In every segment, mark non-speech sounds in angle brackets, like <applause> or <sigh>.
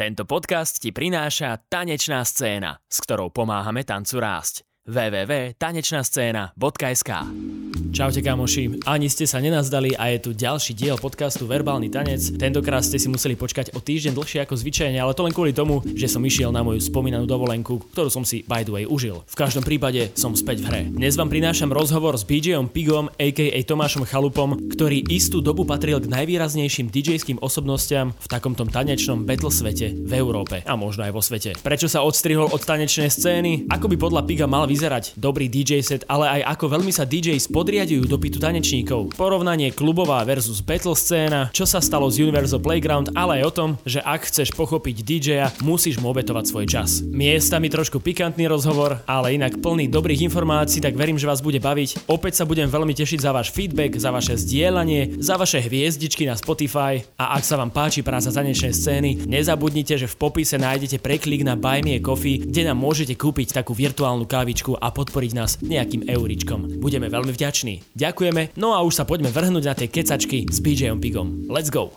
Tento podcast ti prináša Tanečná scéna, s ktorou pomáhame tancu rásť www.tanečnascena.sk Čaute kamoši, ani ste sa nenazdali a je tu ďalší diel podcastu Verbálny tanec. Tentokrát ste si museli počkať o týždeň dlhšie ako zvyčajne, ale to len kvôli tomu, že som išiel na moju spomínanú dovolenku, ktorú som si by the way užil. V každom prípade som späť v hre. Dnes vám prinášam rozhovor s BJom Pigom, aka Tomášom Chalupom, ktorý istú dobu patril k najvýraznejším DJským osobnostiam v takomto tanečnom battle svete v Európe a možno aj vo svete. Prečo sa odstrihol od tanečnej scény? Ako by podľa Piga mal vyzerať dobrý DJ set, ale aj ako veľmi sa DJs podriadujú dopytu tanečníkov. Porovnanie klubová versus battle scéna, čo sa stalo z Universal Playground, ale aj o tom, že ak chceš pochopiť DJ-a, musíš mu obetovať svoj čas. Miestami trošku pikantný rozhovor, ale inak plný dobrých informácií, tak verím, že vás bude baviť. Opäť sa budem veľmi tešiť za váš feedback, za vaše zdieľanie, za vaše hviezdičky na Spotify a ak sa vám páči práca tanečnej scény, nezabudnite, že v popise nájdete preklik na Buy Me Coffee, kde nám môžete kúpiť takú virtuálnu kávičku kávičku a podporiť nás nejakým euričkom. Budeme veľmi vďační. Ďakujeme, no a už sa poďme vrhnúť na tie kecačky s BJom Pigom. Let's go!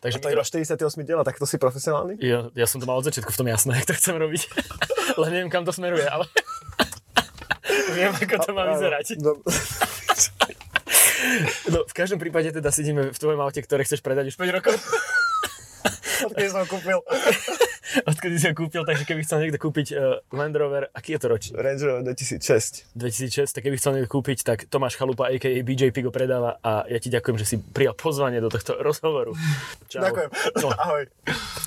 Takže to je iba 48 diel, tak to si profesionálny? Ja, ja som to mal od začiatku v tom jasné, <laughs> jak to chcem robiť. <laughs> Len neviem, kam to smeruje, ale... <laughs> Viem, ako to má vyzerať. No. no, v každom prípade teda sedíme v tvojom aute, ktoré chceš predať už 5 rokov. Odkedy som kúpil. Odkedy si ho kúpil, takže keby chcel niekto kúpiť uh, Land Rover, aký je to ročný? Range Rover 2006. 2006, tak keby chcel niekto kúpiť, tak Tomáš Chalupa, a.k.a. BJ Pigo predáva a ja ti ďakujem, že si prijal pozvanie do tohto <laughs> rozhovoru. Čau. Ďakujem. No. Ahoj.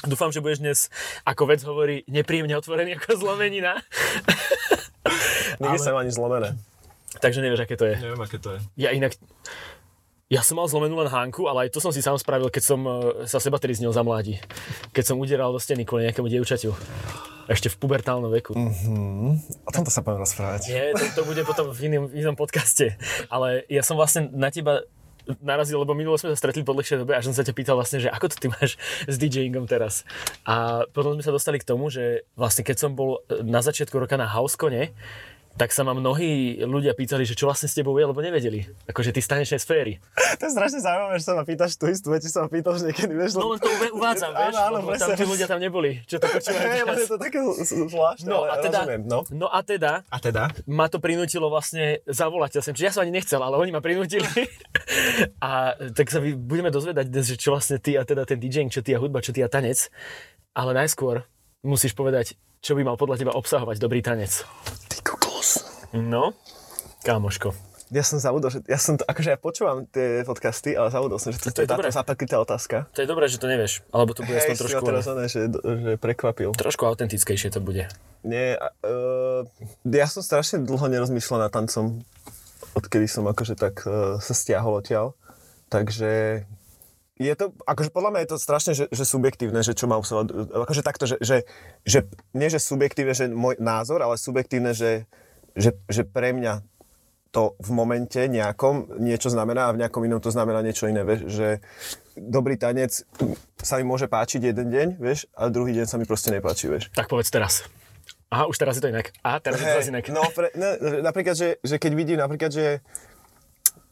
Dúfam, že budeš dnes, ako vec hovorí, nepríjemne otvorený ako zlomenina. Nikdy Ale... sa ani zlomené. Takže nevieš, aké to je. Neviem, aké to je. Ja inak, ja som mal zlomenú len hánku, ale aj to som si sám spravil, keď som e, sa seba triznil za mladí. Keď som udieral do steny kvôli nejakému dievčaťu. Ešte v pubertálnom veku. Mm-hmm. O tomto sa poviem rozprávať. Nie, to, to bude potom v inom, v inom podcaste. Ale ja som vlastne na teba narazil, lebo minulo sme sa stretli po dlhšej dobe a som sa ťa pýtal vlastne, že ako to ty máš s DJingom teraz. A potom sme sa dostali k tomu, že vlastne keď som bol na začiatku roka na Housecone, tak sa ma mnohí ľudia pýtali, že čo vlastne s tebou je, lebo nevedeli. Akože ty stanečnej sféry. <laughs> To je strašne zaujímavé, že sa ma pýtaš tú istú vec, sa ma pýtal, že niekedy, vieš. No len to uvádzam, <laughs> vieš, áno, áno, tam tí ľudia tam neboli, čo to počúvajú <laughs> hey, je to také zvláštne, no, a teda, rozumiem, no. no. a teda, a teda, ma to prinútilo vlastne zavolať sem, čiže ja som ani nechcel, ale oni ma prinútili. a tak sa budeme dozvedať dnes, že čo vlastne ty a teda ten DJing, čo ty a hudba, čo ty a tanec. Ale najskôr musíš povedať, čo by mal podľa teba obsahovať dobrý tanec. No, kámoško. Ja som zabudol, že ja som to, akože ja počúvam tie podcasty, ale zabudol som, že to, to je táto zapeklitá otázka. To je dobré, že to nevieš, alebo to bude hey, trošku... teraz ne, že, že prekvapil. Trošku autentickejšie to bude. Nie, uh, ja som strašne dlho nerozmýšľal nad tancom, odkedy som akože tak uh, sa stiahol odtiaľ. Takže je to, akože podľa mňa je to strašne, že, že subjektívne, že čo má obsahovať, akože takto, že, že, že nie že subjektívne, že môj názor, ale subjektívne, že že, že pre mňa to v momente nejakom niečo znamená a v nejakom inom to znamená niečo iné, vieš, že dobrý tanec sa mi môže páčiť jeden deň, vieš, a druhý deň sa mi proste nepáči, vieš. Tak povedz teraz. Aha, už teraz je to inak. A teraz hey, je to inak. No, pre, ne, napríklad, že, že keď vidím napríklad, že,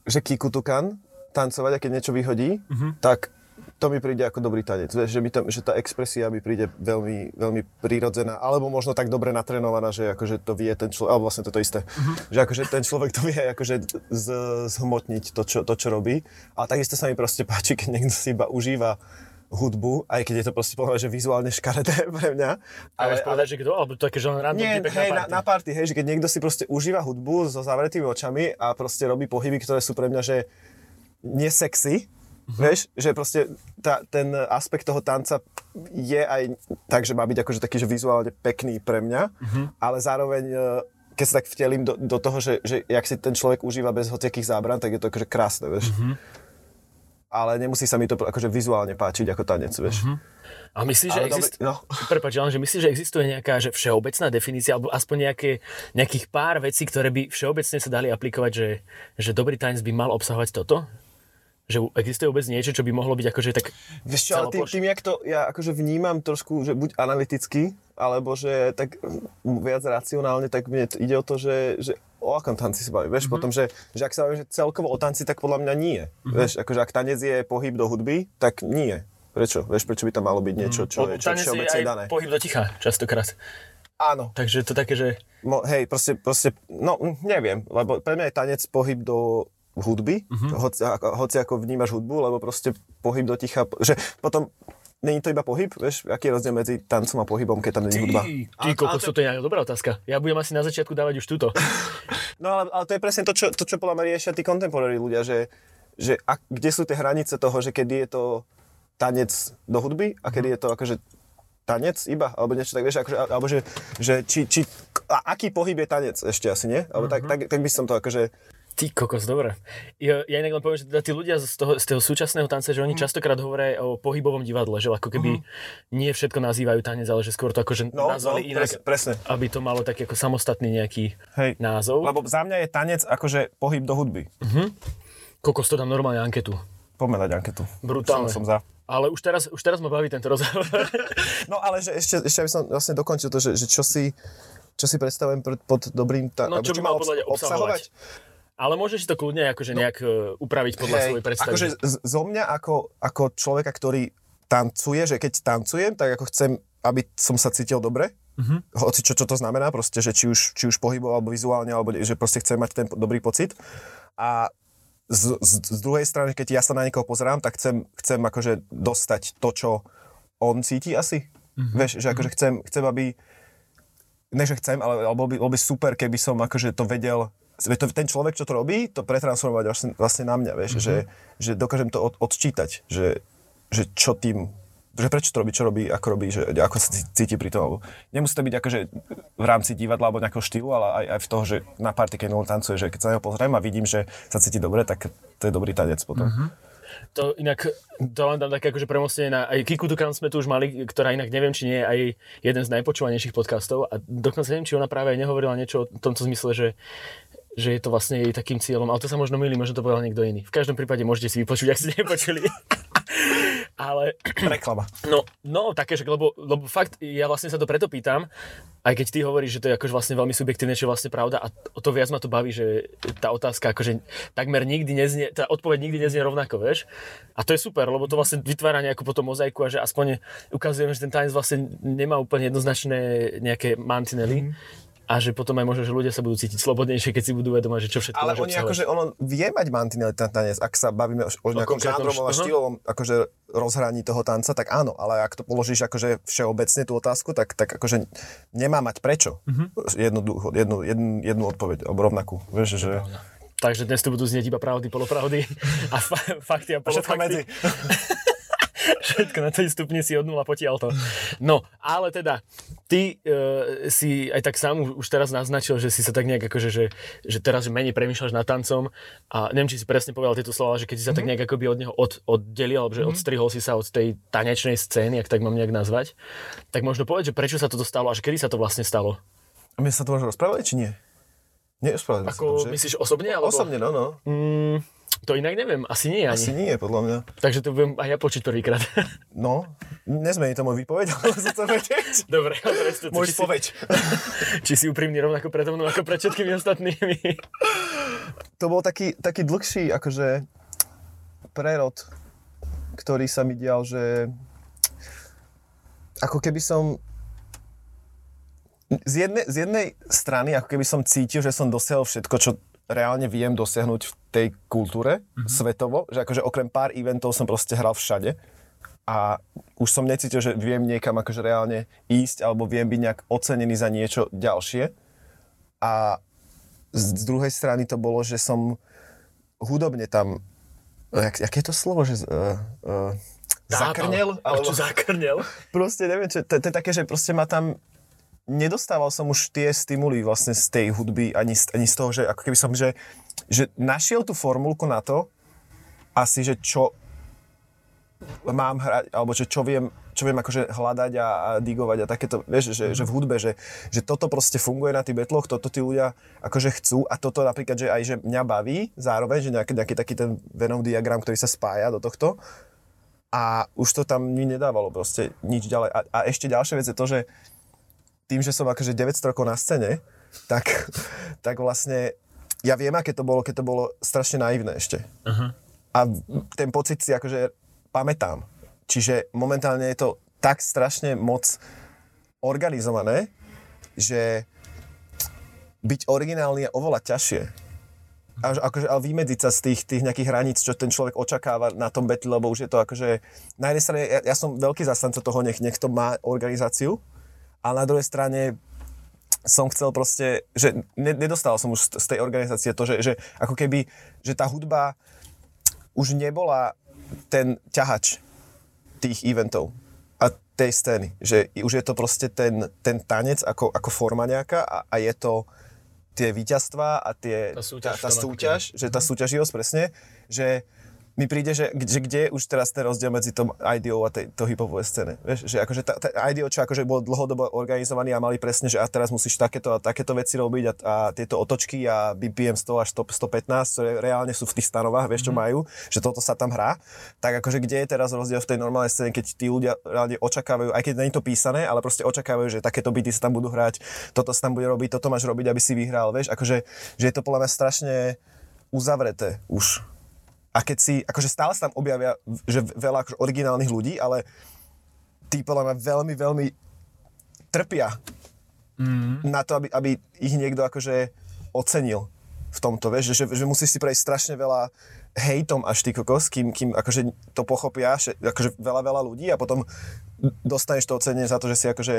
že Kiku Tukan tancovať a keď niečo vyhodí, uh-huh. tak to mi príde ako dobrý tanec, vieš, že, mi tam, že tá expresia mi príde veľmi, veľmi prírodzená, alebo možno tak dobre natrenovaná, že akože to vie ten človek, alebo vlastne toto isté, uh-huh. že akože ten človek to vie akože z, zhmotniť to čo, to, čo robí. A takisto sa mi proste páči, keď niekto si iba užíva hudbu, aj keď je to proste povedať, že vizuálne škaredé <laughs> pre mňa. Ale, ale povedať, že kto? Alebo to také, že len random nie, hej, na, na, party, hej, že keď niekto si proste užíva hudbu so zavretými očami a proste robí pohyby, ktoré sú pre mňa, že nesexy, Uh-huh. Vieš, že proste tá, ten aspekt toho tanca je aj tak, že má byť akože taký, že vizuálne pekný pre mňa, uh-huh. ale zároveň e, keď sa tak vtelím do, do toho, že, že jak si ten človek užíva bez hociakých zábran, tak je to akože krásne, vieš. Uh-huh. Ale nemusí sa mi to akože vizuálne páčiť ako tanec, vieš. Uh-huh. A myslíš, že, exist... no. <laughs> Prepač, že myslíš, že existuje nejaká že všeobecná definícia, alebo aspoň nejaké, nejakých pár vecí, ktoré by všeobecne sa dali aplikovať, že, že dobrý tanec by mal obsahovať toto? Že existuje vôbec niečo, čo by mohlo byť akože tak Vieš čo, ale tým, tým, jak to ja akože vnímam trošku, že buď analyticky, alebo že tak viac racionálne, tak mne ide o to, že, že o akom tanci sa baví, vieš, mm-hmm. potom, že, že ak sa bavím, že celkovo o tanci, tak podľa mňa nie. Mm-hmm. Vieš, akože ak tanec je pohyb do hudby, tak nie. Prečo? Vieš, prečo by tam malo byť niečo, čo, je, čo Tanec je všeobecne aj dané? pohyb do ticha, častokrát. Áno. Takže to také, že... Mo, hej, proste, proste, no mm, neviem, lebo pre mňa je tanec pohyb do hudby, uh-huh. hoci, ako, hoci ako vnímaš hudbu, lebo proste pohyb do ticha, že potom není to iba pohyb, vieš, aký je rozdiel medzi tancom a pohybom, keď tam není hudba. Ty kokos, toto je dobrá otázka. Ja budem asi na začiatku dávať už túto. <laughs> No ale, ale to je presne to, čo, to, čo podľa mňa riešia tí contemporary ľudia, že, že a, kde sú tie hranice toho, že kedy je to tanec do hudby a kedy je to akože tanec iba, alebo niečo tak, vieš, akože, alebo že, že či, či, a aký pohyb je tanec ešte asi, nie? Alebo tak, tak, tak by som to akože, Ty kokos, dobre. Ja, ja inak len poviem, že teda tí ľudia z toho, z toho súčasného tanca, že oni Mhm. častokrát hovoria aj o pohybovom divadle, že ako keby nie všetko nazývajú tanec, ale že skôr to akože no, no nazvali inak, presne, presne. aby to malo taký ako samostatný nejaký Hej. názov. Lebo za mňa je tanec akože pohyb do hudby. Kokos to dám normálne anketu. Poďme dať anketu. Brutálne. Som, som za. Ale už teraz, už teraz ma baví tento rozhovor. <laughs> No ale že ešte, ešte aby som vlastne dokončil to, že, že čo si, čo si predstavujem pod, dobrým... Ta, No, čo by mal obs- podľa mňa obsahovať? Ale môžeš si to kľudne akože nejak no, upraviť podľa svojej predstavy. akože zo mňa ako, ako človeka, ktorý tancuje, že keď tancujem, tak ako chcem, aby som sa cítil dobre. Uh-huh. Hoci čo, čo to znamená, proste, že či už, či už pohybovo, alebo vizuálne, alebo že proste chcem mať ten dobrý pocit. A z, z, z druhej strany, keď ja sa na niekoho pozerám, tak chcem, chcem akože dostať to, čo on cíti asi. Uh-huh. Vieš, že akože chcem, chcem, aby ne, že chcem, ale, bolo, by, bolo by super, keby som akože to vedel to, ten človek, čo to robí, to pretransformovať vlastne, vlastne na mňa, vieš, mm-hmm. že, že dokážem to od, odčítať, že, že čo tým, že prečo to robí, čo robí, ako robí, že ako sa cí- cíti pri tom. Nemusí to byť akože v rámci divadla alebo nejakého štýlu, ale aj, aj v toho, že na party, keď on tancuje, že keď sa na neho pozriem a vidím, že sa cíti dobre, tak to je dobrý tanec potom. Mm-hmm. To inak, to len tam také akože premostenie na aj Kiku Tukan sme tu už mali, ktorá inak neviem, či nie je aj jeden z najpočúvanejších podcastov a dokonca neviem, či ona práve aj nehovorila niečo o tomto zmysle, že že je to vlastne jej takým cieľom, ale to sa možno milí, možno to povedal niekto iný. V každom prípade môžete si vypočuť, ak ste nepočuli. <laughs> ale Reklama. No, no také, že lebo, lebo fakt, ja vlastne sa to preto pýtam, aj keď ty hovoríš, že to je akože vlastne veľmi subjektívne, čo je vlastne pravda a o to viac ma to baví, že tá otázka akože takmer nikdy neznie, tá odpoveď nikdy neznie rovnako, vieš? A to je super, lebo to vlastne vytvára nejakú potom mozaiku a že aspoň ukazujeme, že ten tanec vlastne nemá úplne jednoznačné nejaké mantinely. Mm. A že potom aj možno, že ľudia sa budú cítiť slobodnejšie, keď si budú vedomať, že čo všetko Ale oni akože, ono vie mať mantinely ten tanec, ak sa bavíme o, o nejakom žánrovom a štýlovom akože rozhraní toho tanca, tak áno, ale ak to položíš akože všeobecne tú otázku, tak, tak akože nemá mať prečo. Mhm. Jednoducho, jednu, jednu, jednu odpoveď, rovnakú. Vieš, že... Takže dnes tu budú znieť iba pravdy, polopravdy a fa- fakty a Všetko medzi. <laughs> Všetko na tej stupni si od nula potiaľ to. No, ale teda, ty e, si aj tak sám už, teraz naznačil, že si sa tak nejak akože, že, že teraz že menej premýšľaš nad tancom a neviem, či si presne povedal tieto slova, že keď si sa tak nejak akoby od neho od, oddelil, alebo že odstrihol si sa od tej tanečnej scény, ak tak mám nejak nazvať, tak možno povedať, že prečo sa toto stalo a že kedy sa to vlastne stalo? A my sa to môžeme rozprávať, či nie? Nerozprávať sa to, Ako, že? myslíš osobne? Alebo... Osobne, no, no. Mm, to inak neviem, asi nie ani. Asi nie, podľa mňa. Takže to budem aj ja počuť prvýkrát. <laughs> No, nezmení to môj výpoveď, ale <laughs> sa to vedieť. Dobre, to, Môj či, si, spoveď. <laughs> či si úprimný rovnako predo mnou ako pred všetkými ostatnými. to bol taký, taký dlhší akože prerod, ktorý sa mi dial, že ako keby som z jednej, z jednej strany, ako keby som cítil, že som dosiahol všetko, čo reálne viem dosiahnuť v tej kultúre mm-hmm. svetovo, že akože okrem pár eventov som proste hral všade a už som necítil, že viem niekam akože reálne ísť alebo viem byť nejak ocenený za niečo ďalšie a z, druhej strany to bolo, že som hudobne tam, jak, jaké je to slovo, že uh, uh, zakrnel? Alebo... Čo zakrnel? <laughs> Proste neviem, čo, to, to je také, že proste ma tam nedostával som už tie stimuly vlastne z tej hudby, ani, z- ani z toho, že ako keby som, že, že našiel tú formulku na to, asi, že čo mám hrať, alebo že čo viem, čo viem akože hľadať a, a digovať a takéto, vieš, že, že v hudbe, že, že toto proste funguje na tých betloch, toto tí ľudia akože chcú a toto napríklad, že aj že mňa baví zároveň, že nejaký, nejaký taký ten Venn diagram, ktorý sa spája do tohto a už to tam mi nedávalo proste nič ďalej. A, a ešte ďalšia vec je to, že tým, že som akože 900 rokov na scéne, tak, <laughs> tak vlastne ja viem, aké to bolo, keď to bolo strašne naivné ešte. Aha. A ten pocit si akože pamätám. čiže momentálne je to tak strašne moc organizované, že byť originálny je oveľa ťažšie. A, akože, ale vymedziť sa z tých, tých nejakých hraníc, čo ten človek očakáva na tom betli, lebo už je to akože... Na jednej strane, ja, ja som veľký zastanca toho, nech, nech to má organizáciu, ale na druhej strane som chcel proste, že ne, nedostal som už z tej organizácie to, že, že ako keby, že tá hudba už nebola ten ťahač tých eventov a tej scény. Že už je to proste ten, ten tanec ako, ako forma nejaká a, a je to tie víťazstva a tie, tá súťaž, tá, tá súťaž že tá súťaživosť presne, že mi príde, že, že kde je už teraz ten rozdiel medzi tom IDO a tej, to hipovej scéne. Vieš, že akože tá, tá IDO, čo akože bol dlhodobo organizovaný a mali presne, že a teraz musíš takéto a takéto veci robiť a, a tieto otočky a BPM 100 až 100, 115, ktoré reálne sú v tých stanovách, vieš čo mm. majú, že toto sa tam hrá. Tak akože kde je teraz rozdiel v tej normálnej scéne, keď tí ľudia reálne očakávajú, aj keď nie je to písané, ale proste očakávajú, že takéto byty sa tam budú hrať, toto sa tam bude robiť, toto máš robiť, aby si vyhral, vieš, akože, že je to podľa mňa strašne uzavreté už a keď si, akože stále sa tam objavia že veľa akože originálnych ľudí, ale tí podľa mňa veľmi, veľmi trpia mm. na to, aby, aby ich niekto akože ocenil v tomto, vieš, že, že musíš si prejsť strašne veľa hejtom až ty kokos, kým, kým akože to pochopia, že, akože veľa, veľa ľudí a potom dostaneš to ocenenie za to, že si akože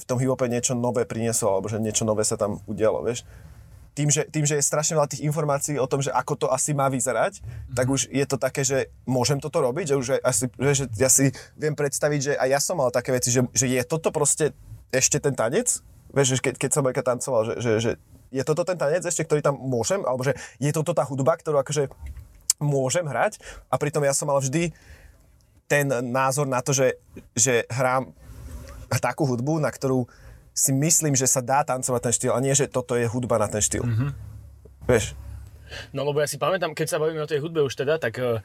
v tom hip niečo nové priniesol, alebo že niečo nové sa tam udialo, vieš tým že, tým, že je strašne veľa tých informácií o tom, že ako to asi má vyzerať, mm-hmm. tak už je to také, že môžem toto robiť, že už asi, že, že ja si viem predstaviť, že aj ja som mal také veci, že, že je toto proste ešte ten tanec, vieš, že keď, keď som Beka tancoval, že, že, že je toto ten tanec ešte, ktorý tam môžem, alebo že je toto tá hudba, ktorú akože môžem hrať? A pritom ja som mal vždy ten názor na to, že, že hrám takú hudbu, na ktorú si myslím, že sa dá tancovať ten štýl a nie, že toto je hudba na ten štýl. Mm-hmm. Vieš? No lebo ja si pamätám, keď sa bavíme o tej hudbe už teda, tak uh,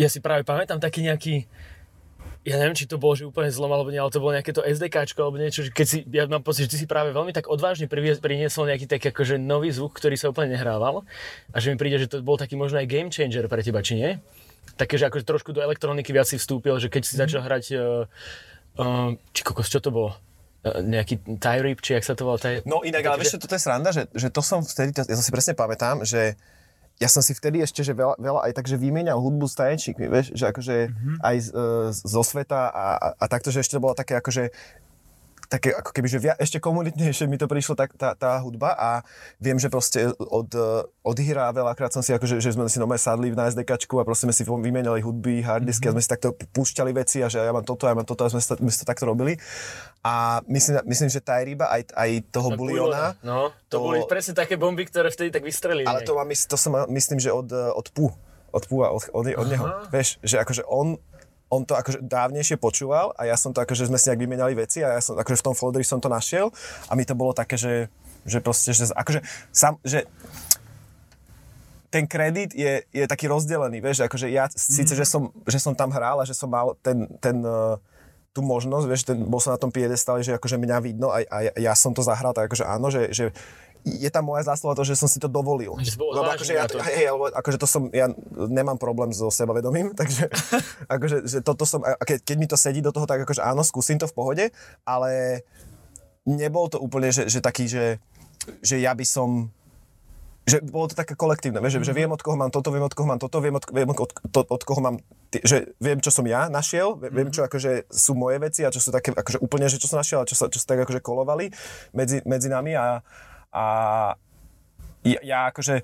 ja si práve pamätám taký nejaký, ja neviem, či to bolo že úplne zlom alebo nie, ale to bolo nejaké to SDKčko alebo niečo, že keď si, ja mám pocit, že ty si práve veľmi tak odvážne priniesol nejaký taký akože nový zvuk, ktorý sa úplne nehrával a že mi príde, že to bol taký možno aj game changer pre teba, či nie? Také, že akože trošku do elektroniky viac si vstúpil, že keď si mm-hmm. začal hrať, uh, uh, či kokos, čo to bolo? E, nejaký tie rip, či jak sa to volá? Tie... No inak, ale vieš, toto je sranda, že, že to som vtedy, ja to si presne pamätám, že ja som si vtedy ešte, že veľa, veľa aj tak, že vymienial hudbu s tajenčíkmi, vieš, že akože mm-hmm. aj z, e, zo sveta a, a, a takto, že ešte to bolo také akože také ako keby, že via, ešte komunitnejšie mi to prišlo tá, tá, tá hudba a viem, že proste od, od hra veľakrát som si akože, že sme si nové sadli na SDKčku a proste sme si vymenili hudby, harddisky mm-hmm. a sme si takto púšťali veci a že ja mám toto, ja mám toto a sme si to, sme to takto robili. A myslím, myslím že tá ryba aj, aj toho buliona. No, to, to, boli presne také bomby, ktoré vtedy tak vystrelili. Ale to, mám, to som myslím, že od, od Pu od Pua, od, od, od neho. Vieš, že akože on, on to akože dávnejšie počúval a ja som to akože sme si nejak vymenali veci a ja som akože v tom folderi som to našiel a mi to bolo také, že, že proste, že akože sam, že ten kredit je, je taký rozdelený, vieš, akože ja mm-hmm. síce, že som, že som tam hral a že som mal ten, ten uh, tú možnosť, vieš, ten, bol som na tom piedestale, že akože mňa vidno a, a ja som to zahral, tak akože áno, že, že je tam moja zásluha to, že som si to dovolil. Že lebo akože ja, to. Hej, lebo akože to som, ja nemám problém so sebavedomím, <laughs> takže <laughs> akože, že toto som, keď, keď mi to sedí do toho, tak akože áno, skúsim to v pohode, ale nebol to úplne, že, že taký, že, že ja by som že bolo to také kolektívne, vieš, že, že mhm. viem, od koho mám toto, viem, od koho mám toto, viem, od, viem od, to, od koho mám, t- že viem, čo som ja našiel, viem, čo akože sú moje veci a čo sú také, akože úplne, že čo som našiel a čo sa, čo sa tak akože kolovali medzi, medzi nami a, a ja, ja akože,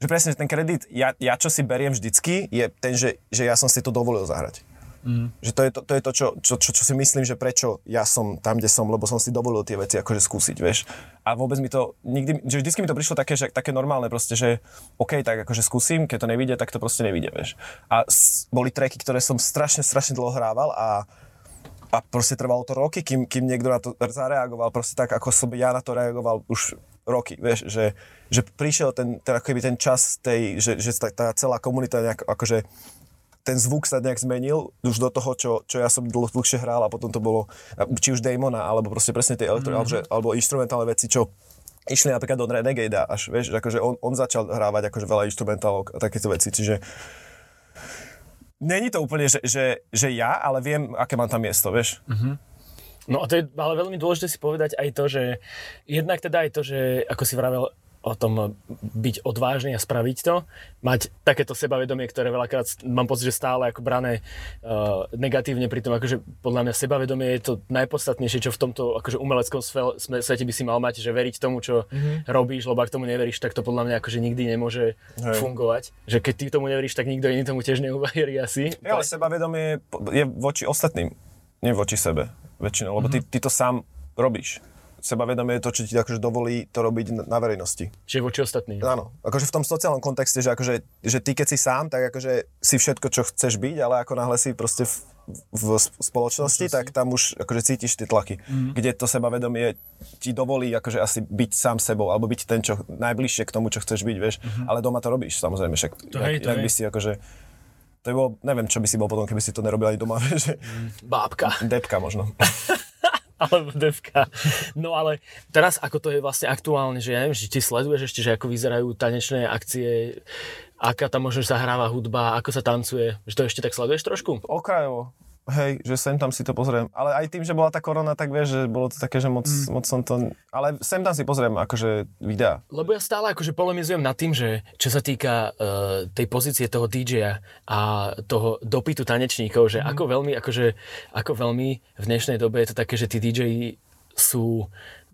že presne, že ten kredit, ja, ja čo si beriem vždycky, je ten, že, že ja som si to dovolil zahrať. Mm. Že to je to, to, je to čo, čo, čo, čo si myslím, že prečo ja som tam, kde som, lebo som si dovolil tie veci akože skúsiť, vieš. A vôbec mi to, nikdy, že vždycky mi to prišlo také, že, také normálne proste, že OK, tak akože skúsim, keď to nevíde, tak to proste nevíde, vieš. A s, boli tracky, ktoré som strašne, strašne dlho hrával a a proste trvalo to roky, kým, kým niekto na to zareagoval, proste tak, ako som ja na to reagoval už roky, vieš, že, že prišiel ten, ten, keby ten čas tej, že, že tá, tá celá komunita nejak, akože ten zvuk sa nejak zmenil už do toho, čo, čo ja som dlho, dlhšie hral a potom to bolo, či už Damona, alebo proste presne tie elektro, mm-hmm. alebo, alebo instrumentálne veci, čo išli napríklad do Renegade až, vieš, že akože on, on začal hrávať akože veľa instrumentálok a takéto veci, čiže není to úplne, že, že, že ja, ale viem, aké mám tam miesto, vieš. Uh-huh. No a to je ale veľmi dôležité si povedať aj to, že jednak teda aj to, že ako si vravel, o tom byť odvážny a spraviť to, mať takéto sebavedomie, ktoré veľakrát mám pocit, že stále ako brané uh, negatívne, pritom akože podľa mňa sebavedomie je to najpodstatnejšie, čo v tomto akože umeleckom svete by si mal mať, že veriť tomu, čo mm-hmm. robíš, lebo ak tomu neveríš, tak to podľa mňa akože nikdy nemôže Hej. fungovať. Že keď ty tomu neveríš, tak nikto iný tomu tiež neuverí asi. Ja, ale sebavedomie je voči ostatným, nie voči sebe väčšinou, lebo mm-hmm. ty, ty to sám robíš sebavedomie je to, čo ti akože dovolí to robiť na verejnosti. Čiže voči ostatným. Áno, akože v tom sociálnom kontexte, že, akože, že ty keď si sám, tak akože si všetko, čo chceš byť, ale ako náhle si proste v, v spoločnosti, tak tam už akože cítiš tie tlaky, mm. kde to sebavedomie ti dovolí akože asi byť sám sebou, alebo byť ten, čo najbližšie k tomu, čo chceš byť, vieš, mm-hmm. ale doma to robíš, samozrejme, však to jak, hej, to jak by si akože to by bolo, neviem, čo by si bol potom, keby si to nerobil ani doma, <laughs> vieš. Bábka. Depka možno. <laughs> alebo devka. No ale teraz, ako to je vlastne aktuálne, že ja neviem, že ty sleduješ ešte, že ako vyzerajú tanečné akcie, aká tam možno zahráva hudba, ako sa tancuje, že to ešte tak sleduješ trošku? Okrajovo. Hej, že sem tam si to pozriem. Ale aj tým, že bola tá korona, tak vieš, že bolo to také, že moc, mm. moc som to... Ale sem tam si pozriem akože videa. Lebo ja stále akože polemizujem nad tým, že čo sa týka uh, tej pozície toho DJ a toho dopytu tanečníkov, že mm. ako veľmi, akože, ako veľmi v dnešnej dobe je to také, že tí DJ sú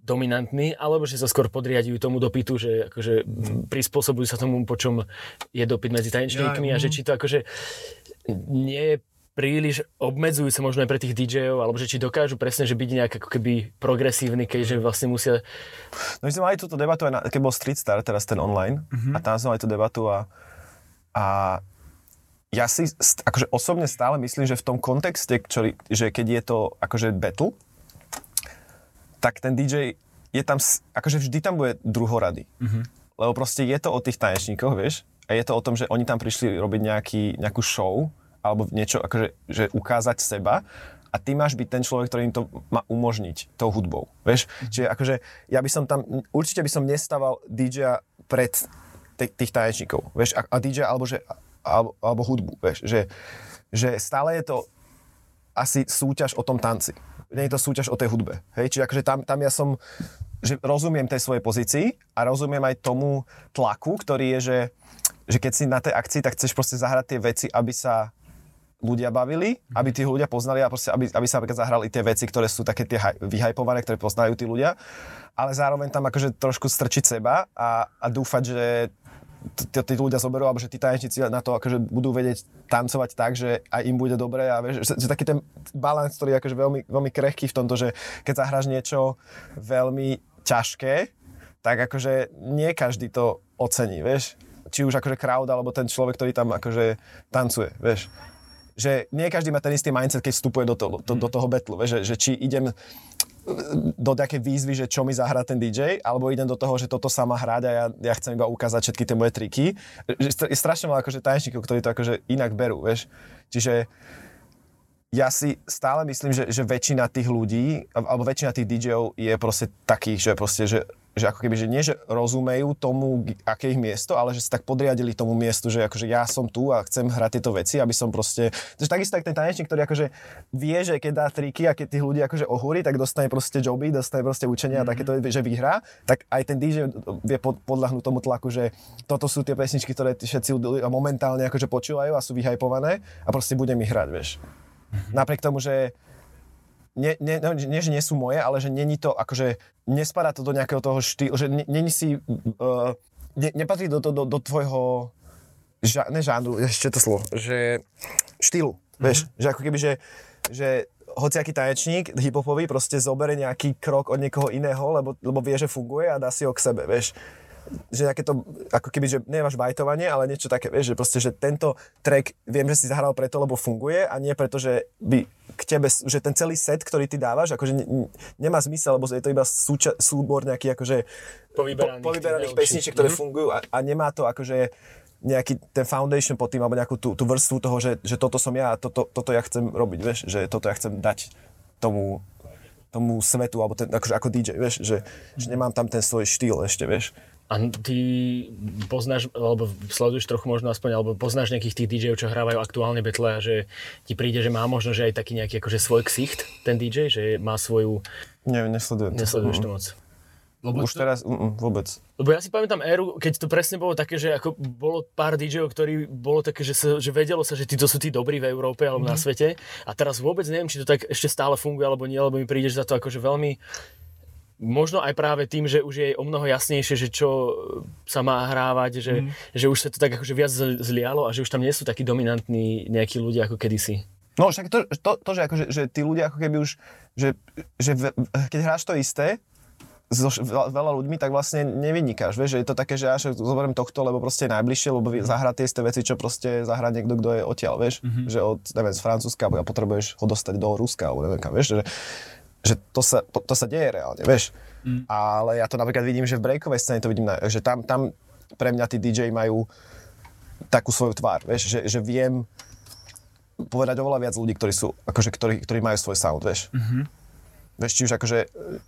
dominantní, alebo že sa skôr podriadujú tomu dopytu, že akože prispôsobujú sa tomu, po čom je dopyt medzi tanečníkmi ja, a že či to akože nie je príliš obmedzujúce možno aj pre tých DJov, alebo že či dokážu presne, že byť nejak ako keby progresívny, keďže vlastne musia... No my sme mali túto debatu aj na, keď bol Street Star, teraz ten online, mm-hmm. a tam sme mali tú debatu a, a ja si akože osobne stále myslím, že v tom kontexte, čo, že keď je to akože battle, tak ten DJ je tam, akože vždy tam bude druhorady. Mm-hmm. Lebo proste je to o tých tanečníkoch, vieš, a je to o tom, že oni tam prišli robiť nejaký, nejakú show, alebo niečo, akože, že ukázať seba a ty máš byť ten človek, ktorý im to má umožniť tou hudbou, vieš? Mm-hmm. Čiže akože ja by som tam, určite by som nestával DJ pred tých tanečníkov, vieš? A, a DJ alebo, že, alebo, alebo hudbu, vieš? Že, že stále je to asi súťaž o tom tanci. Nie je to súťaž o tej hudbe, hej? Čiže akože tam, tam ja som, že rozumiem tej svojej pozícii a rozumiem aj tomu tlaku, ktorý je, že, že keď si na tej akcii, tak chceš proste zahrať tie veci, aby sa ľudia bavili, aby tí ľudia poznali a proste, aby, aby sa napríklad zahrali tie veci, ktoré sú také tie vyhajpované, ktoré poznajú tí ľudia, ale zároveň tam akože trošku strčiť seba a, a dúfať, že tí ľudia zoberú, alebo že tí tanečníci na to akože budú vedieť tancovať tak, že aj im bude dobre a vieš, že, že taký ten balans, ktorý je akože veľmi, veľmi krehký v tomto, že keď zahráš niečo veľmi ťažké, tak akože nie každý to ocení, vieš. Či už akože crowd, alebo ten človek, ktorý tam akože tancuje, vieš že nie každý má ten istý mindset, keď vstupuje do, to, do, do toho betlu, že, že či idem do také výzvy, že čo mi zahrá ten DJ, alebo idem do toho, že toto sa má hrať a ja, ja chcem iba ukázať všetky tie moje triky. Že je strašne veľa akože tanečníkov, ktorí to akože inak berú, vieš. Čiže ja si stále myslím, že, že väčšina tých ľudí, alebo väčšina tých DJov je proste takých, že proste, že že ako keby, že nie, že rozumejú tomu, aké ich miesto, ale že sa tak podriadili tomu miestu, že akože ja som tu a chcem hrať tieto veci, aby som proste... Takže takisto tak ten tanečník, ktorý akože vie, že keď dá triky a keď tých ľudí akože ohúri, tak dostane proste joby, dostane proste učenia mm-hmm. a takéto, že vyhrá, tak aj ten DJ vie pod, podľahnúť tomu tlaku, že toto sú tie pesničky, ktoré všetci momentálne akože počúvajú a sú vyhajpované a proste budem ich hrať, vieš. Mm-hmm. Napriek tomu, že nie, nie, no, nie, že nie sú moje, ale že není to, akože nespadá to do nejakého toho štýlu, že není si, uh, ne, nepatrí do, do, do, do tvojho, ža, ne žánru, ešte to slovo, že štýlu, mm-hmm. vieš, že ako keby, že, že hociaký tanečník hiphopový proste zobere nejaký krok od niekoho iného, lebo, lebo vie, že funguje a dá si ho k sebe, vieš že nejaké to, ako keby, že nemáš bajtovanie, ale niečo také, vieš, že proste, že tento track viem, že si zahral preto, lebo funguje a nie preto, že by k tebe, že ten celý set, ktorý ty dávaš, akože ne, nemá zmysel, lebo je to iba súča, súbor nejaký akože povyberaných, po, povyberaných pesničiek, ktoré mm-hmm. fungujú a, a nemá to akože nejaký ten foundation pod tým, alebo nejakú tú, tú vrstvu toho, že, že toto som ja a toto, toto ja chcem robiť, vieš, že toto ja chcem dať tomu tomu svetu, alebo ten, akože ako DJ, vieš, že, že nemám tam ten svoj štýl ešte, vieš. A ty poznáš, alebo sleduješ trochu možno aspoň, alebo poznáš nejakých tých DJov, čo hrávajú aktuálne betle a že ti príde, že má možno, že aj taký nejaký akože svoj ksicht, ten DJ, že má svoju... Nie, nesledujem to. Nesleduješ to moc. Lebo Už to, teraz mm, vôbec. Lebo ja si pamätám éru, keď to presne bolo také, že ako bolo pár DJov, ktorí bolo také, že, sa, že vedelo sa, že títo sú tí dobrí v Európe alebo mm-hmm. na mhm. svete. A teraz vôbec neviem, či to tak ešte stále funguje alebo nie, lebo mi príde, že za to akože veľmi možno aj práve tým, že už je o mnoho jasnejšie, že čo sa má hrávať, že, mm. že už sa to tak akože viac zlialo a že už tam nie sú takí dominantní nejakí ľudia ako kedysi. No však to, to, to že, akože, že tí ľudia ako keby už, že, že v, keď hráš to isté, so veľa ľuďmi, tak vlastne nevynikáš, vieš, že je to také, že ja zoberiem tohto, lebo proste je najbližšie, lebo mm. zahrá tie isté veci, čo proste zahrá niekto, kto je odtiaľ, vieš, mm-hmm. že od, neviem, z Francúzska, a potrebuješ ho dostať do Ruska, alebo neviem kam, vieš, že, že to sa, to sa deje reálne, vieš. Mm. Ale ja to napríklad vidím, že v breakovej scéne to vidím, že tam, tam pre mňa tí DJ majú takú svoju tvár, vieš, že, že viem povedať oveľa viac ľudí, ktorí sú, akože, ktorí, ktorí majú svoj sound, vieš. Mm-hmm. Vieš, či už akože,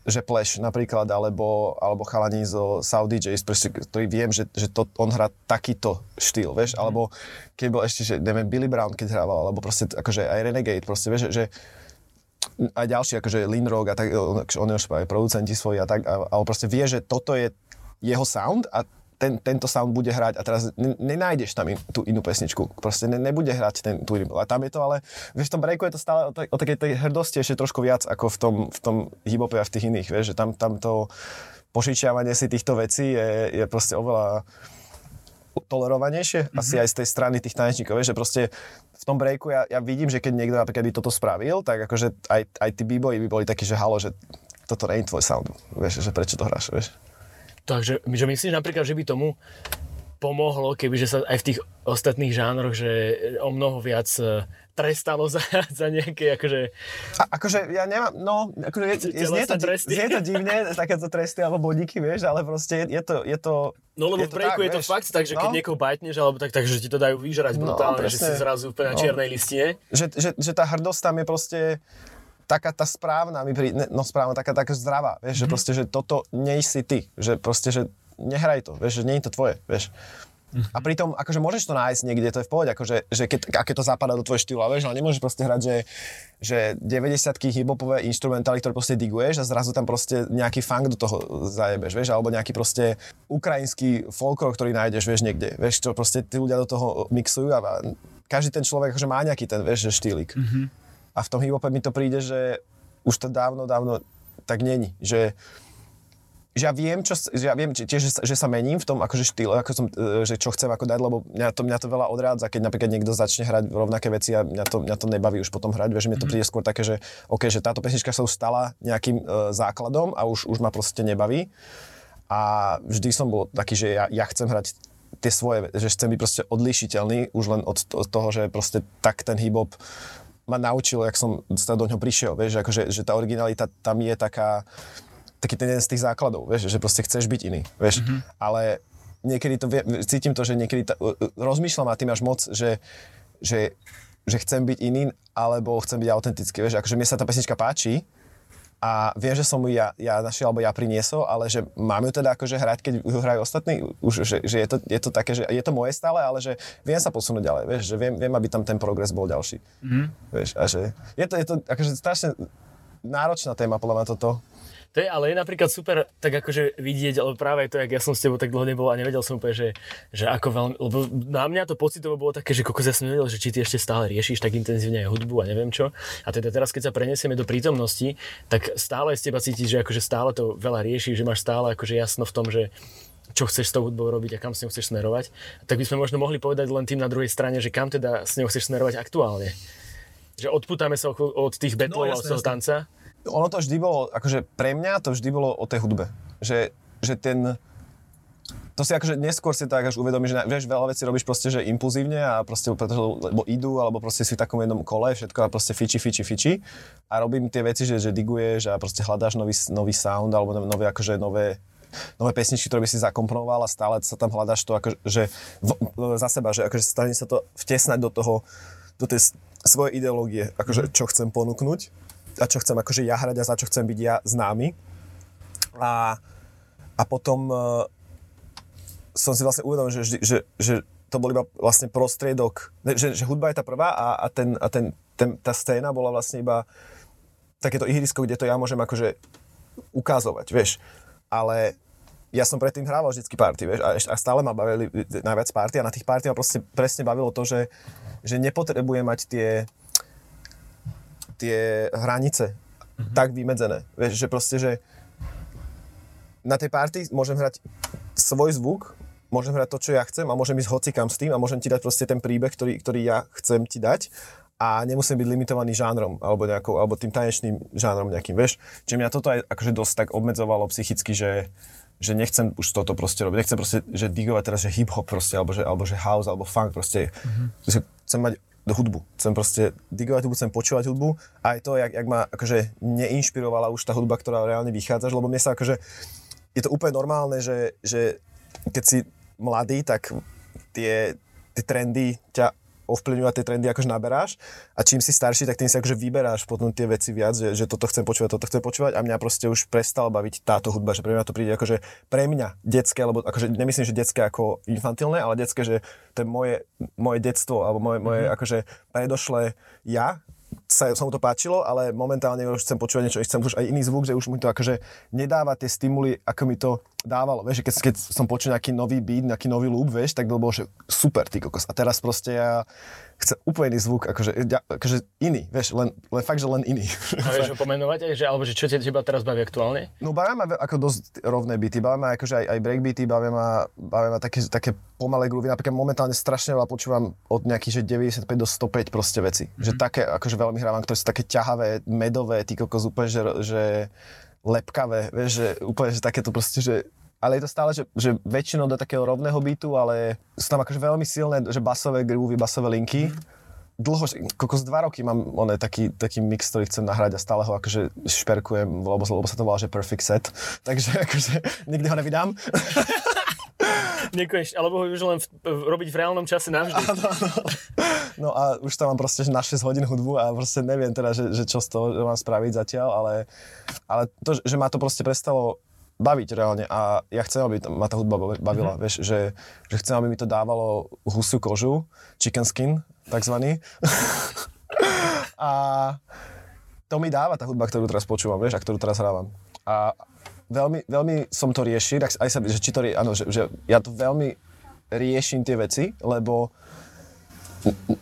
že Plash napríklad, alebo, alebo chalani zo South DJs, ktorý viem, že, že to, on hrá takýto štýl, vieš, mm. alebo keď bol ešte, že neviem, Billy Brown, keď hrával, alebo proste akože aj Renegade, proste, vieš, že, že aj ďalší, akože Lin Rock a tak, on je aj producenti svoji a tak, ale proste vie, že toto je jeho sound a ten, tento sound bude hrať a teraz nenájdeš tam in, tú inú pesničku. Proste ne, nebude hrať ten, tú inú. A tam je to ale, vieš, v tom breaku je to stále o, o takej tej hrdosti ešte trošku viac ako v tom, v tom hip-hope a v tých iných, vieš, že tam, tam to požičiavanie si týchto vecí je, je proste oveľa tolerovanejšie, mm-hmm. asi aj z tej strany tých tanečníkov, vieš, že proste v tom breaku ja, ja vidím, že keď niekto napríklad by toto spravil, tak akože aj, aj tí b by boli takí, že halo, že toto nie je tvoj sound, vieš, že prečo to hráš, vieš. Takže že myslíš napríklad, že by tomu pomohlo, kebyže sa aj v tých ostatných žánroch, že o mnoho viac e, trestalo za, <laughs> za nejaké, akože... A, akože ja nemám, no, akože je, je, znie, to, znie to divne, <laughs> takéto tresty alebo bodíky, vieš, ale proste je, je to, je to... No lebo v breaku je to fakt tak, že no? keď niekoho bajtneš, alebo tak, tak, že ti to dajú vyžrať no, brutálne, presne. že si zrazu úplne na no. čiernej listine. Že, že, že tá hrdosť tam je proste taká tá správna, mi pri, no správna, taká, taká zdravá, vieš, mm-hmm. že mhm. proste, že toto nie si ty, že proste, že nehraj to, vieš, že nie je to tvoje, vieš. Mm-hmm. A pritom, akože môžeš to nájsť niekde, to je v pohode, akože, že keď, aké to zapadá do tvojho štýlu, vieš, ale nemôžeš proste hrať, že, že 90-ky hipopové instrumentály, ktoré proste diguješ a zrazu tam proste nejaký funk do toho zajebeš, vieš, alebo nejaký proste ukrajinský folklor, ktorý nájdeš, vieš, niekde, vieš, čo proste tí ľudia do toho mixujú a každý ten človek akože má nejaký ten, vieš, že štýlik. Mm-hmm. A v tom hiphope mi to príde, že už to dávno, dávno tak není, že že ja viem, čo, že ja viem tiež, že, že sa mením v tom akože štýle, ako som, e, že čo chcem ako dať, lebo mňa to, mňa to veľa odrádza, keď napríklad niekto začne hrať rovnaké veci a mňa to, mňa to nebaví už potom hrať, vieš, mne to mm-hmm. príde skôr také, že OK, že táto pesnička sa už stala nejakým uh, základom a už, už ma proste nebaví. A vždy som bol taký, že ja, ja chcem hrať tie svoje, že chcem byť proste odlišiteľný už len od, od toho, že proste tak ten hip-hop ma naučil, jak som sa do ňoho prišiel, vieš, akože, že tá originalita tam je taká, taký ten jeden z tých základov, vieš, že proste chceš byť iný, vieš, mm-hmm. ale niekedy to, cítim to, že niekedy ta, rozmýšľam a tým až moc, že, že, že chcem byť iný, alebo chcem byť autentický, vieš, akože mne sa tá pesnička páči, a viem, že som ju ja, ja našiel alebo ja priniesol, ale že mám ju teda akože hrať, keď ju hrajú ostatní, už, že, že je, to, je to také, že je to moje stále, ale že viem sa posunúť ďalej, vieš, že viem, viem aby tam ten progres bol ďalší. Mm. Vieš, a že je to, je to akože strašne náročná téma podľa mňa toto, to je, ale je napríklad super tak akože vidieť, ale práve to, jak ja som s tebou tak dlho nebol a nevedel som úplne, že, že ako veľmi, lebo na mňa to pocitovo bolo také, že kokos ja som nevedel, že či ty ešte stále riešiš tak intenzívne aj hudbu a neviem čo. A teda teraz, keď sa prenesieme do prítomnosti, tak stále z teba cítiš, že akože stále to veľa riešiš, že máš stále akože jasno v tom, že čo chceš s tou hudbou robiť a kam s ňou chceš smerovať. Tak by sme možno mohli povedať len tým na druhej strane, že kam teda s ňou chceš smerovať aktuálne. Že odputáme sa od tých betlov no, a od toho tanca ono to vždy bolo, akože pre mňa to vždy bolo o tej hudbe. Že, že ten, to si akože neskôr si tak až uvedomíš, že vieš, veľa vecí robíš proste, že impulzívne a proste pretože, lebo idú, alebo proste si v takom jednom kole, všetko a proste fiči, fiči, fiči a robím tie veci, že, že diguješ a proste hľadáš nový, nový sound alebo nové, akože nové nové pesničky, ktoré by si zakomponoval a stále sa tam hľadáš to akože, že v, za seba, že akože stane sa to vtesnať do toho, do tej svojej ideológie, akože čo chcem ponúknuť a čo chcem akože ja hrať a za čo chcem byť ja známy. A, a potom, e, som si vlastne uvedomil, že, že, že to bol iba vlastne prostriedok, že, že hudba je tá prvá a, a, ten, a ten, ten, tá scéna bola vlastne iba takéto ihrisko, kde to ja môžem akože ukázovať, vieš. Ale ja som predtým hrával vždycky party, vieš, a, a stále ma bavili najviac party a na tých party ma proste presne bavilo to, že, že nepotrebujem mať tie, tie hranice mm-hmm. tak vymedzené. Vieš, že proste, že na tej party môžem hrať svoj zvuk, môžem hrať to, čo ja chcem a môžem ísť hocikam s tým a môžem ti dať proste ten príbeh, ktorý, ktorý ja chcem ti dať a nemusím byť limitovaný žánrom alebo, nejakou, alebo tým tanečným žánrom nejakým, vieš. Čiže mňa toto aj akože dosť tak obmedzovalo psychicky, že, že nechcem už toto proste robiť. Nechcem proste, že digovať teraz, že hip-hop proste, alebo že, alebo že house, alebo funk proste. Mm-hmm. Chcem mať hudbu. Chcem proste digovať hudbu, chcem počúvať hudbu a aj to, jak, jak ma akože neinšpirovala už tá hudba, ktorá reálne vychádza, lebo mne sa akože, je to úplne normálne, že, že keď si mladý, tak tie, tie trendy ťa ovplyvňovať tie trendy akože naberáš. A čím si starší, tak tým si akože vyberáš potom tie veci viac, že, že toto chcem počúvať, toto chcem počúvať. A mňa proste už prestal baviť táto hudba, že pre mňa to príde akože pre mňa detské, alebo akože nemyslím, že detské ako infantilné, ale detské, že to je moje, moje detstvo alebo moje, moje mm-hmm. akože predošlé ja, sa, sa mu to páčilo, ale momentálne už chcem počúvať niečo, chcem už aj iný zvuk, že už mi to akože nedáva tie stimuly, ako mi to dávalo. Vieš, keď, keď som počul nejaký nový beat, nejaký nový loop, vieš, tak to bolo, že super, ty kokos. A teraz proste ja chce úplne iný zvuk, akože, ja, akože iný, vieš, len, len fakt, že len iný. A vieš ho pomenovať, že, alebo že čo ťa teba teraz baví aktuálne? No bavia ma ako dosť rovné beaty, bavia ma akože aj, aj breakbeaty, bavia ma, bavia ma také, také pomalé groovy, napríklad momentálne strašne veľa počúvam od nejakých, že 95 do 105 proste veci, mm-hmm. že také, akože veľmi hrávam, ktoré sú také ťahavé, medové, ty kokos úplne, že, že lepkavé, vieš, že úplne, že takéto proste, že ale je to stále, že, že väčšinou do takého rovného bytu, ale sú tam akože veľmi silné, že basové groovy, basové linky. Mm. Dlho, kokos dva roky mám on taký, taký mix, ktorý chcem nahrať a stále ho akože šperkujem, lebo, lebo sa to volá, že perfect set. <laughs> Takže akože nikdy ho nevydám. <laughs> Nekonečne, alebo ho už len v, v, robiť v reálnom čase navždy. Áno, áno. No a už tam mám proste na 6 hodín hudbu a proste neviem teda, že, že čo z toho mám spraviť zatiaľ, ale, ale to, že ma to proste prestalo baviť reálne a ja chcem, aby ma tá hudba bavila, mm-hmm. vieš, že, že chcem, aby mi to dávalo husiu kožu, chicken skin, takzvaný. <laughs> a to mi dáva tá hudba, ktorú teraz počúvam, vieš, a ktorú teraz hrávam. A veľmi, veľmi som to riešil, aj sa, že či to, áno, že, že ja to veľmi riešim tie veci, lebo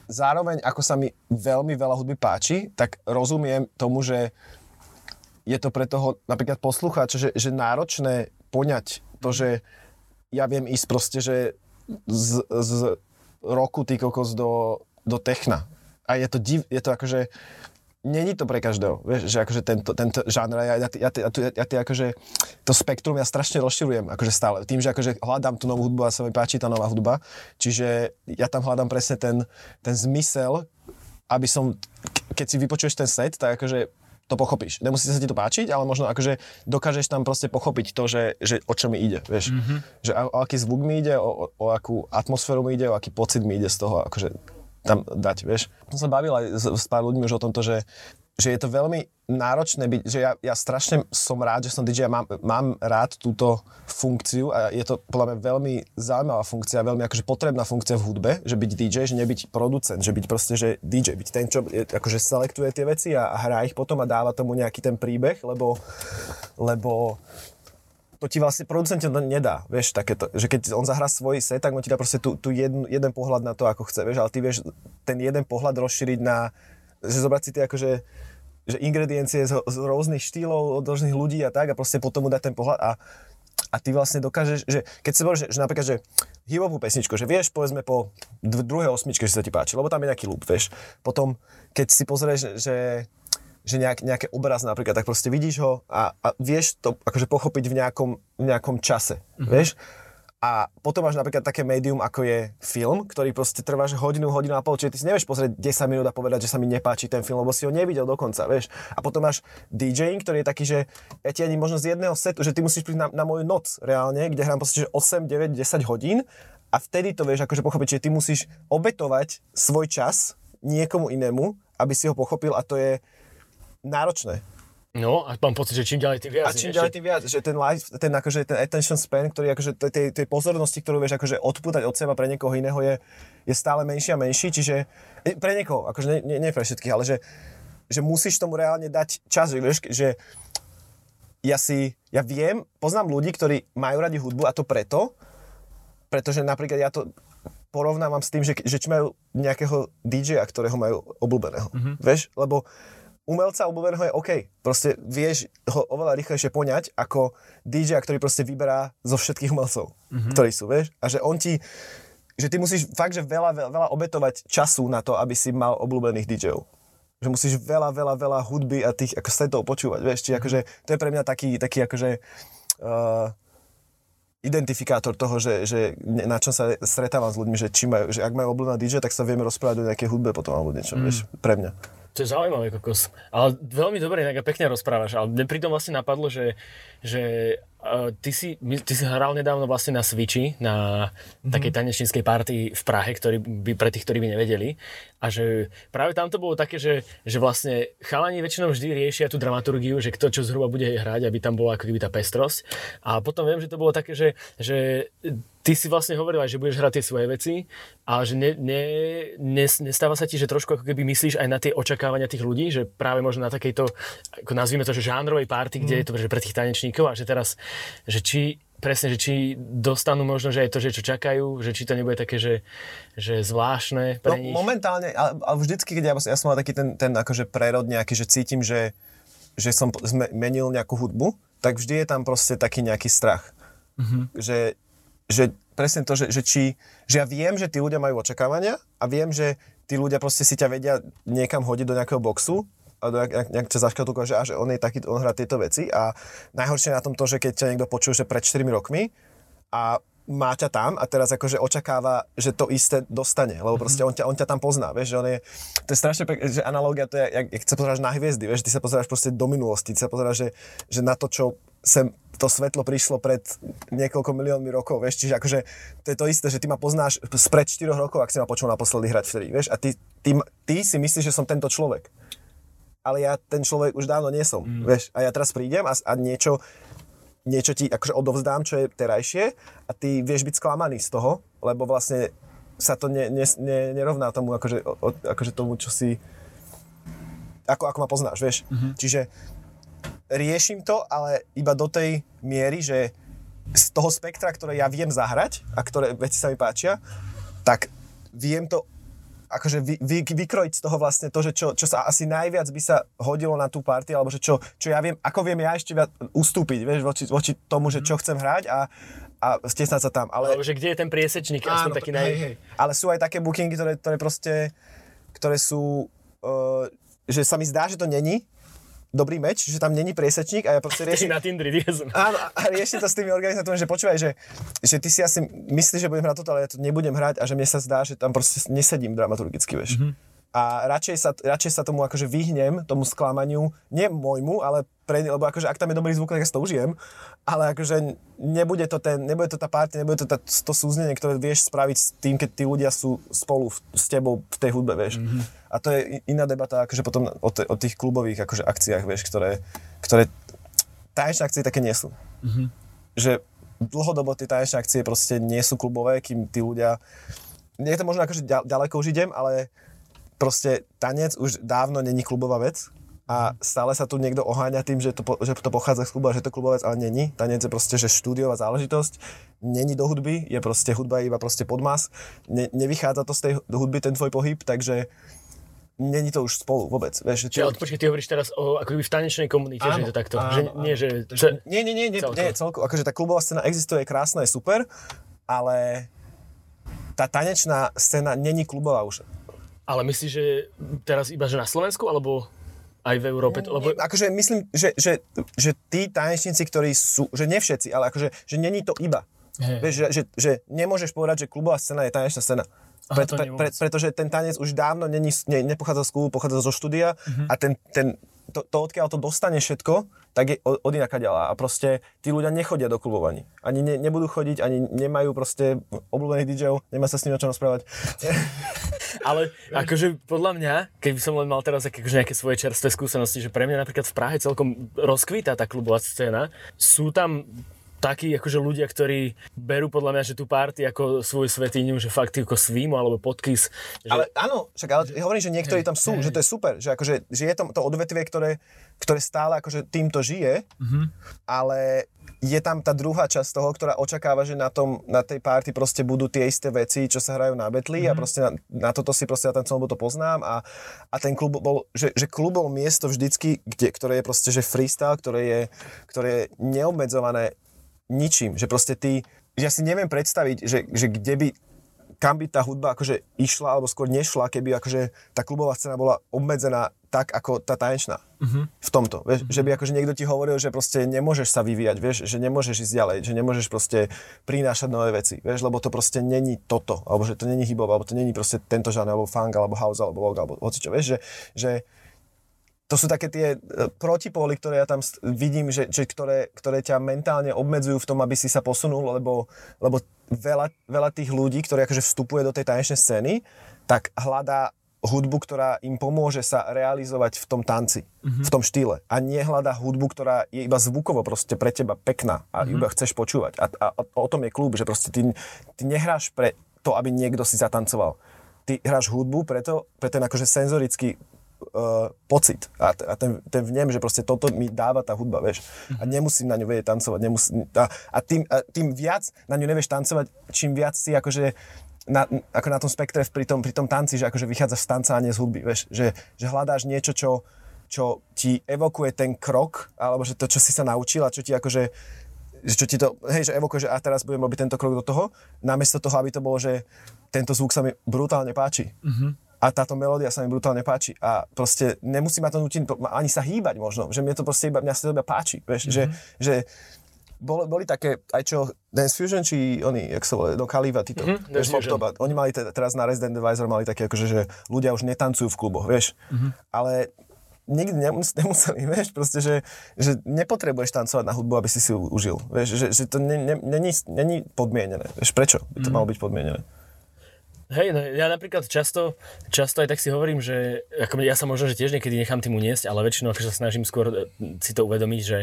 zároveň, ako sa mi veľmi veľa hudby páči, tak rozumiem tomu, že je to pre toho napríklad poslucháča, že, že náročné poňať to, že ja viem ísť proste, že z, z roku ty kokos do, do techna. A je to, div, je to akože, není to pre každého, vieš, že akože tento, tento žánr, ja, ja, ja, ja, ja, ja akože, to spektrum ja strašne rozširujem, akože stále, tým, že akože hľadám tú novú hudbu a sa mi páči tá nová hudba, čiže ja tam hľadám presne ten, ten zmysel, aby som, keď si vypočuješ ten set, tak akože to pochopíš. Nemusí sa ti to páčiť, ale možno akože dokážeš tam proste pochopiť to, že, že o čo mi ide, vieš. Mm-hmm. Že o, o aký zvuk mi ide, o, o, o akú atmosféru mi ide, o aký pocit mi ide z toho, akože tam dať, vieš. Som sa bavil aj s, s pár ľuďmi už o tomto, že že je to veľmi náročné byť, že ja, ja strašne som rád, že som DJ a mám, mám rád túto funkciu a je to podľa mňa veľmi zaujímavá funkcia, veľmi akože potrebná funkcia v hudbe, že byť DJ, že nebyť producent, že byť proste, že DJ, byť ten, čo akože selektuje tie veci a, a hrá ich potom a dáva tomu nejaký ten príbeh, lebo, lebo to ti vlastne producent to nedá, vieš, takéto, že keď on zahrá svoj set, tak on ti dá proste tu, tu jeden, jeden pohľad na to, ako chce, vieš, ale ty vieš ten jeden pohľad rozšíriť na že zobrať si tie akože že ingrediencie z, z rôznych štýlov, od rôznych ľudí a tak a proste potom mu dať ten pohľad a, a ty vlastne dokážeš, že keď si bol, že, že napríklad, že hip pesničku, že vieš, povedzme po dv- druhej osmičke, že sa ti páči, lebo tam je nejaký loop, vieš. Potom, keď si pozrieš, že, že nejak, nejaký obraz napríklad, tak proste vidíš ho a, a vieš to akože pochopiť v nejakom, v nejakom čase, mm-hmm. vieš. A potom máš napríklad také médium, ako je film, ktorý proste trvá hodinu, hodinu a pol, čiže ty si nevieš pozrieť 10 minút a povedať, že sa mi nepáči ten film, lebo si ho nevidel dokonca, vieš. A potom máš DJing, ktorý je taký, že ja ti ani možno z jedného setu, že ty musíš prísť na, na moju noc reálne, kde hrám proste, že 8, 9, 10 hodín a vtedy to vieš akože pochopiť, že ty musíš obetovať svoj čas niekomu inému, aby si ho pochopil a to je náročné. No a mám pocit, že čím ďalej tým viac. A čím ďalej tým viac, že ten life, ten, akože, ten attention span, ktorý akože tej, tej pozornosti, ktorú vieš akože odpútať od seba pre niekoho iného je, je stále menší a menší, čiže e, pre niekoho, akože nie, nie, nie pre všetkých, ale že, že musíš tomu reálne dať čas, že, vieš, že ja si, ja viem, poznám ľudí, ktorí majú radi hudbu a to preto, pretože napríklad ja to porovnávam s tým, že, že či majú nejakého DJ-a, ktorého majú obľúbeného. Mm-hmm. Vieš, lebo umelca obľúbeného je OK. Proste vieš ho oveľa rýchlejšie poňať ako DJ, ktorý proste vyberá zo všetkých umelcov, mm-hmm. ktorí sú, vieš. A že on ti, že ty musíš fakt, že veľa, veľa, veľa obetovať času na to, aby si mal obľúbených DJov. Že musíš veľa, veľa, veľa hudby a tých ako setov počúvať, vieš. Čiže akože, to je pre mňa taký, taký akože, uh, identifikátor toho, že, že na čom sa stretávam s ľuďmi, že, či majú, že ak majú obľúbeného DJ, tak sa vieme rozprávať o nejakej hudbe potom alebo niečo, mm. vieš, pre mňa. To je zaujímavé, kokos. Ale veľmi dobre, inak pekne rozprávaš. Ale mne pritom vlastne napadlo, že, že uh, ty, si, ty si hral nedávno vlastne na Switchi, na mm-hmm. takej tanečníckej party v Prahe, ktorý by, pre tých, ktorí by nevedeli. A že práve tam to bolo také, že, že vlastne chalani väčšinou vždy riešia tú dramaturgiu, že kto čo zhruba bude hrať, aby tam bola ako keby tá pestrosť. A potom viem, že to bolo také, že, že ty si vlastne hovoril aj, že budeš hrať tie svoje veci, ale že ne, ne, ne, nestáva sa ti, že trošku ako keby myslíš aj na tie očakávania tých ľudí, že práve možno na takejto, ako nazvime to, že žánrovej party, kde mm. je to že pre tých tanečníkov a že teraz, že či presne, že či dostanú možno, že aj to, že čo čakajú, že či to nebude také, že, že zvláštne pre no, nich. momentálne, ale, ale vždycky, keď ja, ja som mal taký ten, ten akože prerod nejaký, že cítim, že, že som zmenil nejakú hudbu, tak vždy je tam proste taký nejaký strach. Mm-hmm. Že že presne to, že, že, či, že ja viem, že tí ľudia majú očakávania a viem, že tí ľudia proste si ťa vedia niekam hodiť do nejakého boxu a do nejak, nejak ťa zaškatulko, že, že on je taký, on hrá tieto veci. A najhoršie na tom to, že keď ťa niekto počuje, že pred 4 rokmi a má ťa tam a teraz akože očakáva, že to isté dostane, lebo proste on ťa, on ťa tam pozná, vieš, že on je, to je strašne pek, že analogia to je, jak, jak sa pozeráš na hviezdy, vieš, ty sa pozeráš proste do minulosti, ty sa pozeráš, že, že na to, čo sem to svetlo prišlo pred niekoľko miliónmi rokov, vieš, čiže akože to je to isté, že ty ma poznáš spred 4 rokov, ak si ma počul naposledy hrať vtedy, vieš, a ty, ty, ty si myslíš, že som tento človek. Ale ja ten človek už dávno nie som, mm. vieš, a ja teraz prídem a, a niečo, niečo ti akože odovzdám, čo je terajšie a ty vieš byť sklamaný z toho, lebo vlastne sa to ne, ne, ne, nerovná tomu, akože, o, akože tomu, čo si ako, ako ma poznáš, vieš. Mm-hmm. Čiže riešim to, ale iba do tej miery, že z toho spektra, ktoré ja viem zahrať a ktoré veci sa mi páčia, tak viem to akože vy, vy, vykrojiť z toho vlastne to, že čo, čo sa asi najviac by sa hodilo na tú party, alebo že čo, čo ja viem, ako viem ja ešte viac ustúpiť, vieš, voči, voči tomu, že čo mhm. chcem hrať a, a stesnať sa tam. Ale, že kde je ten priesečník, áno, taký naj... hej, hej. Ale sú aj také bookingy, ktoré, ktoré proste, ktoré sú, uh, že sa mi zdá, že to není, dobrý meč, že tam není priesečník a ja proste riešim... na Tindri, Áno, a riešim to s tými organizátormi, že počúvaj, že, že ty si asi myslíš, že budem hrať toto, ale ja to nebudem hrať a že mne sa zdá, že tam proste nesedím dramaturgicky, vieš. Mm-hmm a radšej sa, radšej sa tomu akože vyhnem, tomu sklamaniu, nie môjmu, ale pre, lebo akože ak tam je dobrý zvuk, tak ja to užijem, ale akože nebude to, ten, nebude to tá party, nebude to tá, to súznenie, ktoré vieš spraviť s tým, keď tí ľudia sú spolu v, s tebou v tej hudbe, vieš. Mm-hmm. A to je iná debata akože potom o, te, o tých klubových akože akciách, vieš, ktoré, ktoré tanečné akcie také nie sú. Mm-hmm. Že dlhodobo tie tanečné akcie proste nie sú klubové, kým tí ľudia, nie je to možno akože ďaleko už idem, ale proste tanec už dávno není klubová vec a stále sa tu niekto oháňa tým, že to, že to pochádza z klubu a že to klubová vec, ale není. Tanec je proste, že štúdiová záležitosť, není do hudby, je proste hudba iba proste podmas, ne, nevychádza to z tej hudby, ten tvoj pohyb, takže není to už spolu vôbec. Vieš, Čiže odpočkej, ty hovoríš teraz o ako v tanečnej komunite, áno, že je to takto. Áno, že, áno. Nie, že... Nie, nie, nie, nie, celko. nie, celko. Akože tá klubová scéna existuje, je krásna, je super, ale tá tanečná scéna není klubová už. Ale myslíš, že teraz iba že na Slovensku, alebo aj v Európe? Lebo... Akože myslím, že, že, že tí tanečníci, ktorí sú, že nie všetci, ale akože, že není to iba. Vieš, že, že, že nemôžeš povedať, že klubová scéna je tanečná scéna. Aha, Pre, pre, pre, pretože ten tanec už dávno není, ne, nepochádza z klubu, pochádza zo štúdia Mhm. a ten, ten, to, to, odkiaľ to dostane všetko, tak je od, od inaka ďalá. A proste tí ľudia nechodia do klubov ani. Ani ne, nebudú chodiť, ani nemajú proste obľúbených DJov, nemá sa s nimi o čom rozprávať. <laughs> Ale akože podľa mňa, keby som len mal teraz akože nejaké svoje čerstvé skúsenosti, že pre mňa napríklad v Prahe celkom rozkvítá tá klubová scéna. Sú tam takí akože ľudia, ktorí berú podľa mňa, že tú party ako svoju svetíňu, že fakt ako svímu alebo podkys. Že... Ale áno, však ale hovorím, že niektorí tam sú, že to je super, že, akože, že je to, to odvetvie, ktoré, ktoré stále akože týmto žije, ale je tam tá druhá časť toho, ktorá očakáva, že na, tom, na tej party proste budú tie isté veci, čo sa hrajú na betli a proste na, na toto si proste ja tam celom to poznám a, a ten klub bol, že, že klub bol miesto vždycky, kde, ktoré je proste, že freestyle, ktoré je, ktoré je neobmedzené ničím, že proste ty, ja si neviem predstaviť, že, že kde by kam by tá hudba akože išla, alebo skôr nešla, keby akože tá klubová scéna bola obmedzená tak, ako tá tanečná. Uh-huh. V tomto. Vieš, že by akože niekto ti hovoril, že proste nemôžeš sa vyvíjať, vieš, že nemôžeš ísť ďalej, že nemôžeš proste prinášať nové veci, vieš, lebo to proste není toto, alebo že to není hip alebo to není proste tento žáner, alebo funk, alebo house, alebo log, alebo hocičo, vieš, že, že to sú také tie e, protipóly, ktoré ja tam vidím, že, že ktoré, ktoré ťa mentálne obmedzujú v tom, aby si sa posunul, lebo, lebo veľa, veľa tých ľudí, ktorí akože vstupuje do tej tanečnej scény, tak hľadá hudbu, ktorá im pomôže sa realizovať v tom tanci, mm-hmm. v tom štýle. A nie hľadá hudbu, ktorá je iba zvukovo proste pre teba pekná a mm-hmm. iba chceš počúvať. A, a, a o tom je klub, že proste ty, ty nehráš pre to, aby niekto si zatancoval. Ty hráš hudbu preto, pre ten akože senzorický uh, pocit a, t- a ten, ten vnem, že proste toto mi dáva tá hudba, vieš. A nemusím na ňu vedieť tancovať. Nemusím, a, a, tým, a tým viac na ňu nevieš tancovať, čím viac si akože na, ako na tom spektre pri tom, pri tom tanci, že akože vychádzaš z tanca a nie z hudby, vieš. Že, že hľadáš niečo, čo, čo ti evokuje ten krok, alebo že to, čo si sa naučil a čo ti akože že čo ti to, hej, že evokuje, že a teraz budem robiť tento krok do toho, namiesto toho, aby to bolo, že tento zvuk sa mi brutálne páči. A táto melódia sa mi brutálne páči. A proste nemusí ma to nutiť ani sa hýbať možno, že mne to proste iba, mňa sa to iba páči, vieš, že, že boli, boli také, aj čo Dance Fusion, či oni, jak sa volajú, do Kaliva, títo, Mhm, vieš, Dance Mob Fusion. Top, a oni mali teda, teraz na Resident Advisor mali také, akože, že ľudia už netancujú v kluboch, vieš, Mhm. ale nikdy nemus, nemuseli, <laughs> vieš, proste, že, že nepotrebuješ tancovať na hudbu, aby si si užil, vieš, že, že to ne- ne- není, není podmienené, vieš, prečo by Mhm. to malo byť podmienené? Hej, no, ja napríklad často, často aj tak si hovorím, že ako ja sa možno, že tiež niekedy nechám tým uniesť, ale väčšinou akože sa snažím skôr e, si to uvedomiť, že,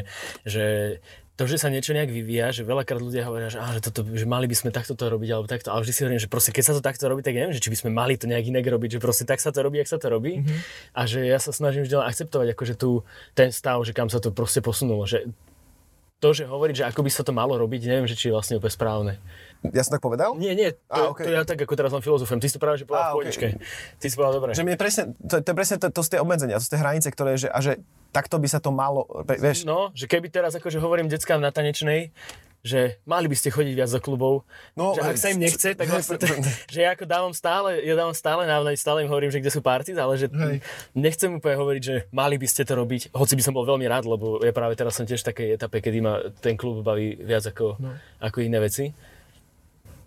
že to, že sa niečo nejak vyvíja, že veľakrát ľudia hovoria, že, á, že, toto, že mali by sme takto to robiť, alebo takto, ale vždy si hovorím, že proste keď sa to takto robí, tak neviem, že či by sme mali to nejak inak robiť, že proste tak sa to robí, jak sa to robí mm-hmm. a že ja sa snažím vždy len akceptovať akože tu ten stav, že kam sa to proste posunulo, že to, že hovoriť, že ako by sa to malo robiť, neviem, že či je vlastne úplne správne. Ja som tak povedal? Nie, nie, to, Á, okej. to ja tak ako teraz len filozofujem. Ty si to práve že povedal Á, v pohodičke. Ty si povedal dobre. Že mne presne, to, to je presne to, to sú tie obmedzenia, to sú tie hranice, ktoré, že, a že takto by sa to malo, vieš, No, že keby teraz akože hovorím deckám na tanečnej, že mali by ste chodiť viac do klubov, No, že ak sa im nechce, tak hej, vlastne, pre- že ja ako dávam stále, ja dávam stále návnať, stále im hovorím, že kde sú parties, ale že Hej. nechcem úplne hovoriť, že mali by ste to robiť, hoci by som bol veľmi rád, lebo ja práve teraz som tiež v takej etape, kedy ma ten klub baví viac ako, no. ako iné veci.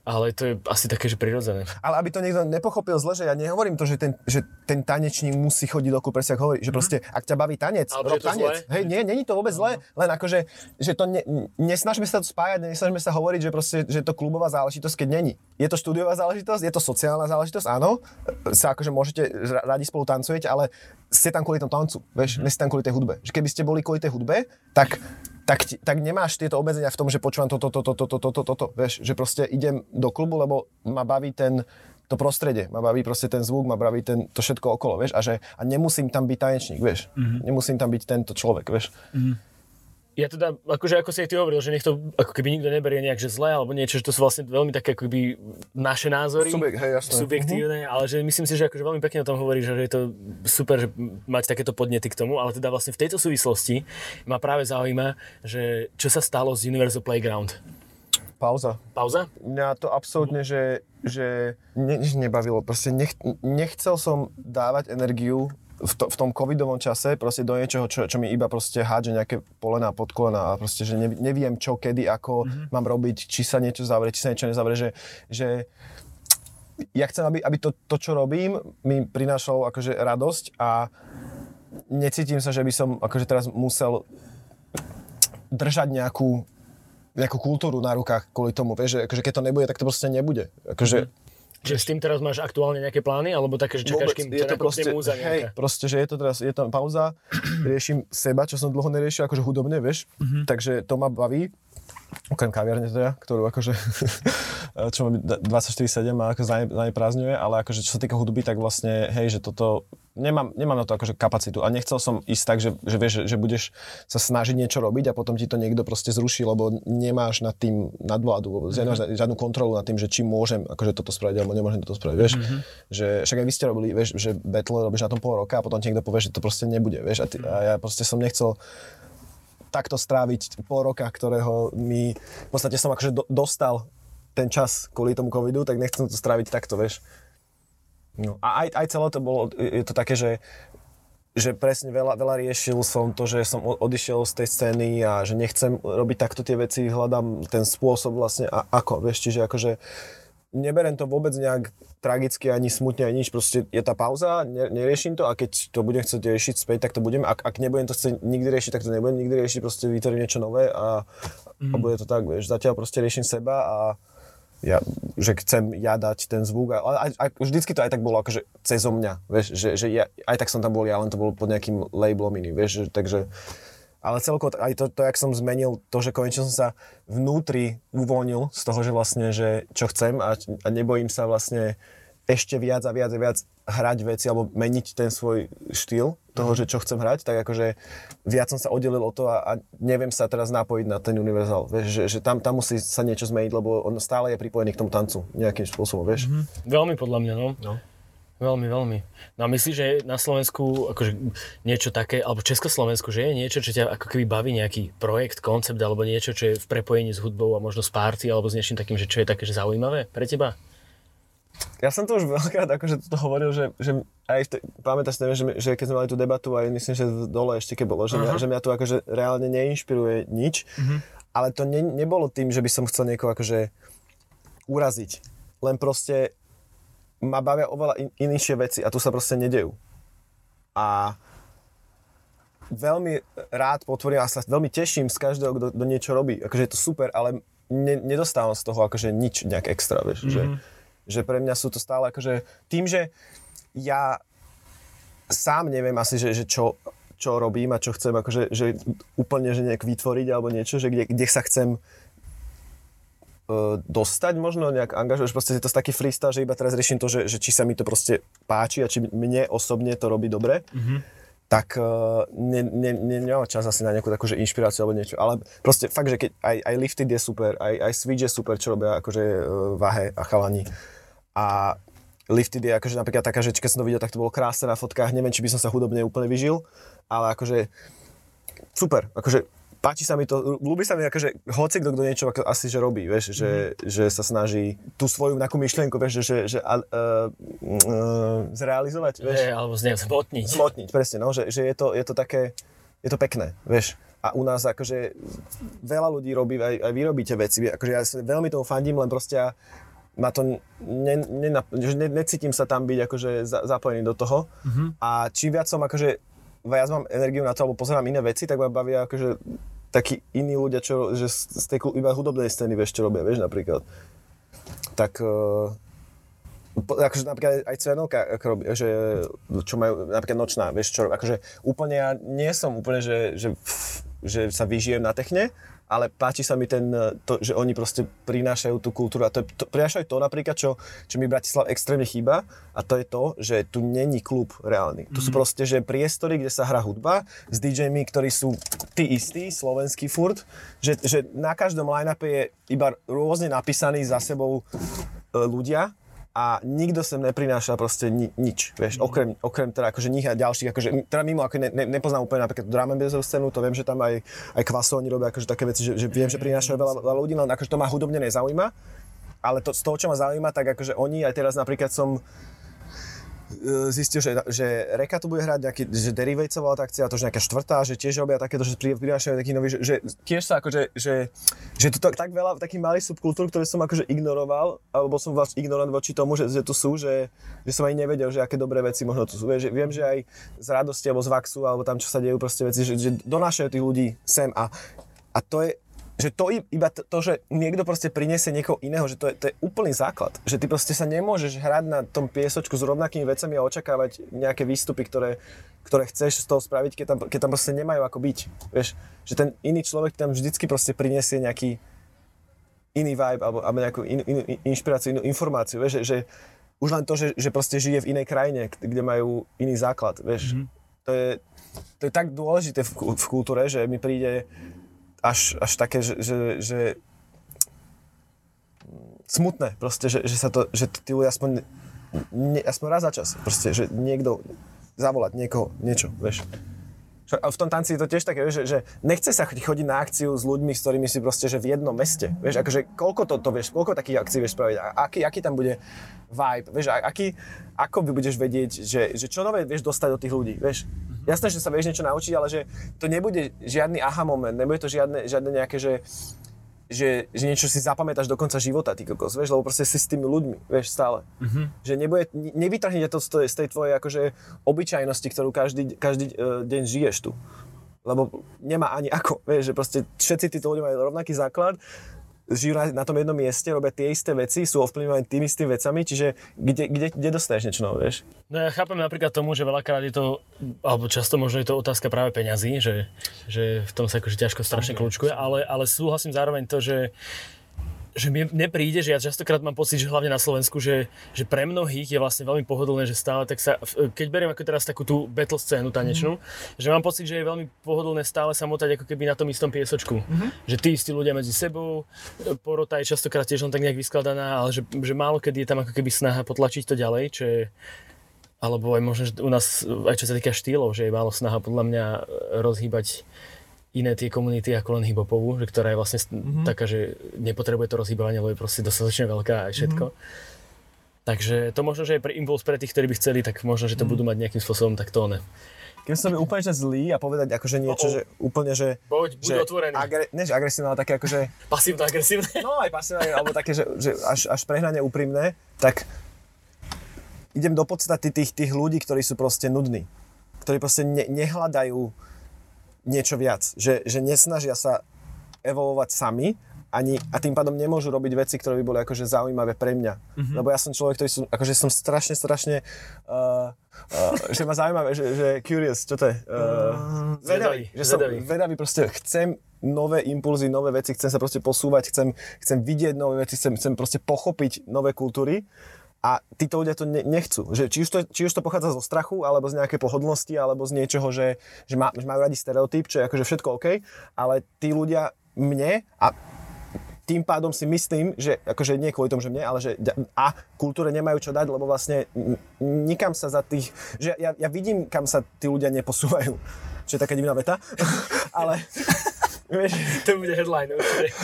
Ale to je asi také, že prirodzené. Ale aby to niekto nepochopil zle, že ja nehovorím to, že ten, že ten tanečník musí chodiť do ako hovorí, že proste, ak ťa baví tanec, Alebo rob tanec. zlé? Hej, nie, není to vôbec zlé, len akože, že to ne, nesnažme sa to spájať, nesnažme sa hovoriť, že proste, že to klubová záležitosť, keď není. Je to štúdiová záležitosť, je to sociálna záležitosť, áno, sa akože môžete, ra- radi spolu tancujete, ale ste tam kvôli tomu tancu, vieš, ste tam kvôli tej hudbe. Že keby ste boli kvôli tej hudbe, tak tak, tak nemáš tieto obmedzenia v tom, že počúvam toto, toto, toto, toto, toto, vieš, že proste idem do klubu, lebo ma baví ten, to prostredie, ma baví proste ten zvuk, ma baví ten, to všetko okolo, vieš, a že a nemusím tam byť tanečník, vieš, mm-hmm. nemusím tam byť tento človek, vieš. Ja teda, akože ako si aj ty hovoril, že nech to ako keby nikto neberie nejak, že zle alebo niečo, že to sú vlastne veľmi také ako keby naše názory. Subjekt, hej, jasné. Subjektívne, ale že myslím si, že akože veľmi pekne o tom hovorí, že je to super, že mať takéto podnety k tomu, ale teda vlastne v tejto súvislosti ma práve zaujíma, že čo sa stalo z Universal Playground. Pauza. Pauza? Mňa to absolútne, že, že ne, nebavilo. Proste nech, nechcel som dávať energiu v, to, v tom covidovom čase proste do niečoho, čo, čo mi iba proste hádže nejaké polená pod kolena a proste, že nev- neviem čo, kedy, ako mm-hmm. mám robiť, či sa niečo zavrie, či sa niečo nezavrie, že, že ja chcem, aby, aby to, to, čo robím, mi prinášalo akože radosť a necítim sa, že by som akože teraz musel držať nejakú, nejakú kultúru na rukách kvôli tomu, vieš, že akože keď to nebude, tak to proste nebude. Akože, mm-hmm. Čiže s tým teraz máš aktuálne nejaké plány, alebo také, že čakáš, kým je to proste, múza hej, proste, že je to teraz, je tam pauza, <clears throat> riešim seba, čo som dlho neriešil, akože hudobne, vieš, mm-hmm. takže to ma baví, okrem kaviarne teda, ktorú akože, <laughs> čo má 24-7 a ako zaneprázdňuje, ale akože čo sa týka hudby, tak vlastne, hej, že toto nemám, nemám na to akože kapacitu a nechcel som ísť tak, že, že vieš, že budeš sa snažiť niečo robiť a potom ti to niekto proste zruší, lebo nemáš nad tým nadvládu, mm-hmm. nemáš žiadnu kontrolu nad tým, že či môžem akože toto spraviť alebo nemôžem toto spraviť, vieš. Mm-hmm. Že, však aj vy ste robili, vieš, že battle robíš na tom pol roka a potom ti niekto povie, že to proste nebude, vieš. A, ty, a ja proste som nechcel takto stráviť pol roka, ktorého mi v podstate som akože do, dostal ten čas kvôli tomu covidu, tak nechcem to stráviť takto, vieš. No a aj, aj celé to bolo, je to také, že že presne veľa, veľa riešil som to, že som odišiel z tej scény a že nechcem robiť takto tie veci, hľadám ten spôsob vlastne a, ako, vieš, čiže akože neberem to vôbec nejak tragicky ani smutne ani nič, proste je tá pauza, ne, neriešim to a keď to budem chcieť riešiť späť, tak to budem, ak, ak nebudem to chcieť nikdy riešiť, tak to nebudem nikdy riešiť, proste vytvorím niečo nové a, mm. a bude to tak, vieš, zatiaľ proste riešim seba a ja, že chcem ja dať ten zvuk, aj, vždycky to aj tak bolo akože cez mňa, vieš, že, že ja, aj tak som tam bol ja, len to bolo pod nejakým labelom iný, vieš, že, takže, ale celkovo aj to, to, jak som zmenil to, že konečne som sa vnútri uvoľnil z toho, že vlastne, že čo chcem a, a nebojím sa vlastne ešte viac a viac a viac hrať veci alebo meniť ten svoj štýl toho, mhm. že čo chcem hrať, tak akože viac som sa oddelil o to a, a neviem sa teraz napojiť na ten univerzál. Vieš, že, že tam, tam musí sa niečo zmeniť, lebo on stále je pripojený k tomu tancu nejakým spôsobom, vieš. Mm-hmm. Veľmi podľa mňa, no. no. Veľmi, veľmi. No a myslíš, že na Slovensku akože niečo také, alebo Československu, že je niečo, čo ťa ako keby baví nejaký projekt, koncept, alebo niečo, čo je v prepojení s hudbou a možno s party, alebo s niečím takým, že čo je také že zaujímavé pre teba? Ja som to už veľakrát akože to hovoril, že, že aj v te, pamätáš, neviem, že, že keď sme mali tú debatu, aj myslím, že dole ešte keď bolo, že, mňa, že mňa to akože reálne neinšpiruje nič, uh-huh. ale to ne, nebolo tým, že by som chcel niekoho akože uraziť. Len proste ma bavia oveľa in, inejšie veci a tu sa proste nedejú. A veľmi rád potvorím a sa veľmi teším z každého, kto, kto niečo robí. Akože je to super, ale ne, nedostávam z toho akože nič nejak extra, vieš, mm-hmm. že mhm že pre mňa sú to stále akože, tým, že ja sám neviem asi, že, že čo, čo robím a čo chcem akože, že úplne, že nejak vytvoriť alebo niečo, že kde, kde sa chcem dostať možno nejak angažovať, proste je to taký freestyle, že iba teraz riešim to, že, že či sa mi to proste páči a či mne osobne to robí dobre. Mm-hmm tak uh, ne, ne, ne, nemám čas asi na nejakú takú že inšpiráciu alebo niečo, ale proste fakt, že keď aj, aj Lifted je super, aj, aj Switch je super, čo robia akože uh, Vahe a chalani, a Lifted je akože napríklad taká, že keď som to videl, tak to bolo krásne na fotkách, neviem, či by som sa hudobne úplne vyžil, ale akože super, akože páči sa mi to, ľúbi sa mi akože hoci kto, kto niečo ako asi že robí, vieš, že, mhm. že sa snaží tú svoju nejakú myšlienku, vieš, že, že uh, uh, zrealizovať, vieš. Je, alebo z nej zmotniť. Zmotniť, presne, no, že, že je, to, je to také, je to pekné, vieš. A u nás akože veľa ľudí robí, aj, aj vy robíte veci, akože ja veľmi tomu fandím, len proste ja ma to ne, ne, ne, necítim sa tam byť akože za, zapojený do toho. Mm-hmm. A čím viac som akože viac mám energiu na to, alebo pozerám iné veci, tak ma bavia akože takí iní ľudia, čo, že z tej iba hudobnej scény vieš, čo robia, vieš, napríklad. Tak uh, akože napríklad aj robí, že, čo majú, napríklad nočná, vieš čo, akože úplne ja nie som úplne, že, že, že sa vyžijem na techne, ale páči sa mi ten, to, že oni proste prinášajú tú kultúru a to, to, prinášajú to napríklad, čo, čo mi Bratislav extrémne chýba a to je to, že tu není klub reálny. Mm-hmm. Tu sú mhm. proste, že priestory, kde sa hrá hudba s DJmi, ktorí sú tí istí, slovenský furt, že, že na každom line-upe je iba rôzne napísaní za sebou e, ľudia a nikto sem neprináša proste ni, nič, vieš, mm. okrem, okrem teda akože nich a ďalších, akože, teda mimo, ako ne, ne, nepoznám úplne napríklad drum and scénu, to viem, že tam aj, aj kvasovní robia akože také veci, že, že viem, že prinášajú veľa, veľa ľudí, len akože to ma hudobne nezaujíma, ale to, z toho, čo ma zaujíma, tak akože oni, aj teraz napríklad som zistil, že, že Reka tu bude hrať nejaký, že tá akcia, to že nejaká štvrtá, že tiež robia takéto, že pri- prinášajú taký nový, že, že tiež sa akože, že, že tu tak, tak veľa takých malých subkultúr, ktoré som akože ignoroval, alebo som vlastne ignorant voči tomu, že, že tu sú, že, že som ani nevedel, že aké dobré veci možno tu sú. Že viem, že aj z radosti alebo z Vaxu, alebo tam čo sa dejú proste veci, že, že donášajú tých ľudí sem a, a to je, že to iba to, to, že niekto proste priniesie niekoho iného, že to je, to je úplný základ. Že ty proste sa nemôžeš hrať na tom piesočku s rovnakými vecami a očakávať nejaké výstupy, ktoré, ktoré chceš z toho spraviť, keď tam, keď tam proste nemajú ako byť. Vieš, že ten iný človek tam vždycky proste priniesie nejaký iný vibe alebo, alebo nejakú in, in, inšpiráciu, inú informáciu. Vieš, že, že už len to, že, že proste žije v inej krajine, kde majú iný základ. Vieš, mm-hmm. to, je, to je tak dôležité v, v kultúre, že mi príde až, až také, že, že, že smutné proste, že, že sa to, že tí ľudia aspoň, ne, aspoň raz za čas, proste, že niekto zavolať niekoho, niečo, vieš. V tom tanci je to tiež také, že, že nechce sa chodiť na akciu s ľuďmi, s ktorými si proste, že v jednom meste. Vieš, akože koľko to, to vieš, koľko takých akcií vieš spraviť, a aký, aký tam bude vibe, vieš, aký, ako by budeš vedieť, že, že čo nové vieš dostať do tých ľudí, vieš. Jasné, že sa vieš niečo naučiť, ale že to nebude žiadny aha moment, nebude to žiadne, žiadne nejaké, že, že, že niečo si zapamätáš do konca života, ty kokos, vieš, lebo proste si s tými ľuďmi, vieš, stále. Mm-hmm. Že nebude, nevytrhnete to z tej, z tej tvojej akože obyčajnosti, ktorú každý, každý uh, deň žiješ tu. Lebo nemá ani ako, vieš, že proste všetci títo ľudia majú rovnaký základ, žijú na, na tom jednom mieste, robia tie isté veci, sú ovplyvňovaní tými istými vecami, čiže kde, kde, kde dostaneš niečo nové, vieš? No ja chápem napríklad tomu, že veľakrát je to, alebo často možno je to otázka práve peňazí, že, že v tom sa akože ťažko strašne kľúčkuje, ale, ale súhlasím zároveň to, že že mne, mne príde, že ja častokrát mám pocit, že hlavne na Slovensku, že, že pre mnohých je vlastne veľmi pohodlné, že stále tak sa, keď beriem ako teraz takú tú battle scénu tanečnú, mm. že mám pocit, že je veľmi pohodlné stále sa motať ako keby na tom istom piesočku. Mm-hmm. Že tí istí ľudia medzi sebou, porota je častokrát tiež len tak nejak vyskladaná, ale že, že málo kedy je tam ako keby snaha potlačiť to ďalej, čo je, alebo aj možno, že u nás, aj čo sa týka štýlov, že je málo snaha podľa mňa rozhýbať iné tie komunity ako len hiphopovú, že ktorá je vlastne mm-hmm. taká, že nepotrebuje to rozhýbavanie, lebo je proste dostatočne veľká aj všetko. Mm-hmm. Takže to možno, že je pre impuls pre tých, ktorí by chceli, tak možno, že to mm. budú mať nejakým spôsobom takto ne. Keď som úplne že zlý a povedať akože niečo, oh, oh. že úplne, že... Poď, buď otvorený. Agre, než agresívne, ale také akože... <laughs> Pasívno-agresívne. No aj pasívne, alebo také, že, že až, až prehnane úprimné, tak idem do podstaty tých, tých ľudí, ktorí sú proste nudní. Ktorí proste ne, nehľadajú niečo viac. Že, že nesnažia sa evolovať sami ani, a tým pádom nemôžu robiť veci, ktoré by boli akože zaujímavé pre mňa. Mm-hmm. Lebo ja som človek, ktorý som, akože som strašne, strašne, uh, uh, že ma zaujímavé, že, že curious, čo to je? Uh, vedavý, že som vedavý. vedavý, proste chcem nové impulzy, nové veci, chcem sa proste posúvať, chcem, chcem vidieť nové veci, chcem, chcem proste pochopiť nové kultúry a títo ľudia to ne, nechcú. Že či, už to, či už to pochádza zo strachu, alebo z nejakej pohodlnosti, alebo z niečoho, že, že, má, že majú radi stereotyp, čo je akože všetko OK, ale tí ľudia mne a tým pádom si myslím, že akože nie kvôli tomu, že mne, ale že a kultúre nemajú čo dať, lebo vlastne nikam sa za tých, že ja, ja vidím, kam sa tí ľudia neposúvajú. Čo je taká divná veta, <laughs> ale <laughs> vieš... To bude headline určite.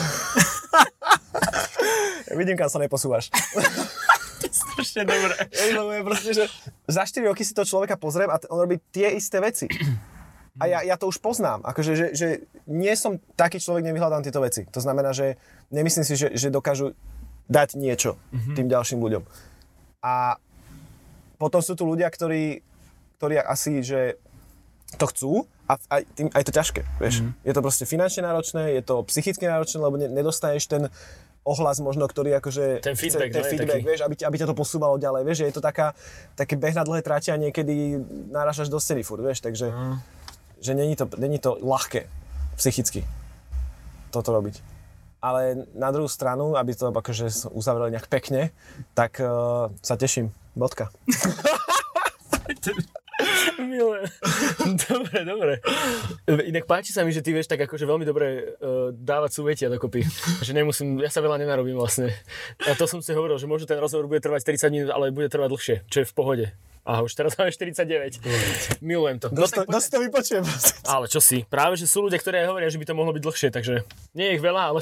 <laughs> ja vidím, kam sa neposúvaš strašne dobré. Lebo je proste, že za 4 roky si to človeka pozriem a on robí tie isté veci. A ja, ja to už poznám. Akože, že, že nie som taký človek, nevyhľadám tieto veci. To znamená, že nemyslím si, že, že dokážu dať niečo mm-hmm. tým ďalším ľuďom. A potom sú tu ľudia, ktorí, ktorí asi, že to chcú a aj, tým, aj to ťažké, vieš. Mm-hmm. Je to proste finančne náročné, je to psychicky náročné, lebo ne, nedostaneš ten, ohlas možno, ktorý akože... Ten feedback, chce, ten feedback vieš, aby, aby ťa to posúvalo ďalej, vieš, je to taká, taký beh na dlhé trate a niekedy náražaš do scény furt, vieš, takže mm. že není to, není to ľahké psychicky toto robiť. Ale na druhú stranu, aby to akože uzavreli nejak pekne, tak uh, sa teším. Bodka. <laughs> Milé. <laughs> dobre, dobre. Inak páči sa mi, že ty vieš tak akože veľmi dobre uh, dávať súvetia dokopy. Že nemusím, ja sa veľa nenarobím vlastne. A to som si hovoril, že možno ten rozhovor bude trvať 30 minút, ale bude trvať dlhšie, čo je v pohode. A už teraz máme 49. Milujem to. No, Dosť, tak to, vypočujem. Ale čo si, práve že sú ľudia, ktorí aj hovoria, že by to mohlo byť dlhšie, takže nie je ich veľa, ale,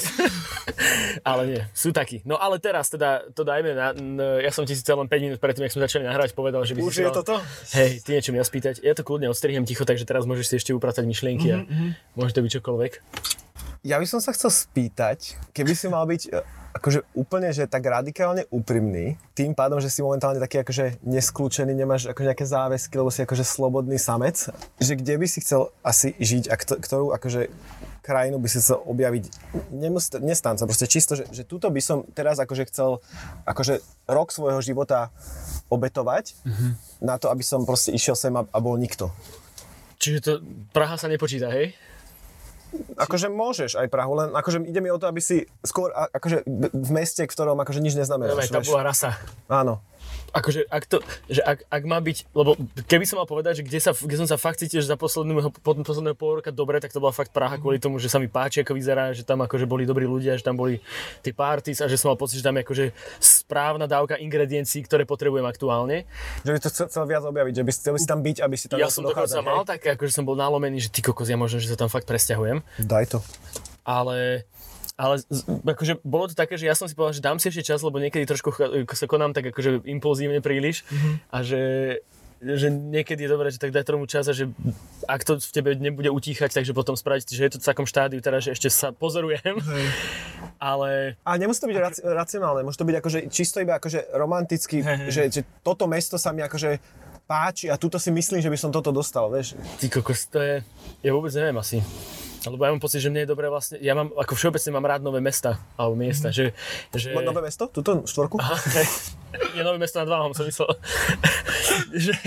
<laughs> ale nie, sú takí. No ale teraz teda to dajme na, ja som ti síce len 5 minút predtým, jak sme začali nahrávať, povedal, že by Už si si je toto? Hej, ty niečo mi spýtať. Ja to kľudne odstrihem ticho, takže teraz môžeš si ešte upratať myšlienky a Mhm, môže to byť čokoľvek. Ja by som sa chcel spýtať, keby si mal byť e, akože úplne, že tak radikálne úprimný, tým pádom, že si momentálne taký akože neskľúčený, nemáš ako nejaké záväzky, lebo si akože slobodný samec, že kde by si chcel asi žiť a kto- ktorú akože krajinu by si chcel objaviť, nemus, nestán sa, proste čisto, že, že túto by som teraz akože chcel akože rok svojho života obetovať na to, aby som proste išiel sem a, a bol nikto. Čiže to Praha sa nepočíta, hej? Akože môžeš aj Prahu, len akože ide mi o to, aby si skôr akože v meste, v ktorom akože nič neznamená. Dobre, tam bola rasa. Áno. Akože, ak to, že ak, ak má byť, lebo keby som mal povedať, že kde, sa, kde som sa fakt cítil, že za posledného, po, posledného pol roka dobre, tak to bola fakt Praha kvôli tomu, že sa mi páči, ako vyzerá, že tam akože boli dobrí ľudia, že tam boli tie parties a že som mal pocit, že tam je akože správna dávka ingrediencií, ktoré potrebujem aktuálne. Že by to chcel, chcel viac objaviť, že by chcel si tam byť, aby si tam Ja som dokonca dochádzal, mal hej? také, akože som bol nalomený, že ty kokos, ja možno, že sa tam fakt presťahujem. Daj to. ale ale akože bolo to také, že ja som si povedal, že dám si ešte čas, lebo niekedy trošku sa konám tak akože impulzívne príliš Mhm. a že že niekedy je dobré, že tak daj tomu čas a že ak to v tebe nebude utíchať, takže potom spraviť, že je to v takom štádiu, teda, že ešte sa pozorujem. <laughs> Ale A nemusí to byť raci- racionálne, môže to byť akože čisto iba akože romanticky, Hej, hej. že, že toto mesto sa mi akože páči a tuto si myslím, že by som toto dostal, vieš. ty kokos, to je, ja vôbec neviem asi. Lebo ja mám pocit, že mne je dobré vlastne, ja mám, ako všeobecne mám rád nové mesta, alebo miesta, že, že... Nové mesto? Tuto štvorku? Aha. Je nové mesto nad Váhom, som myslel. <laughs> že,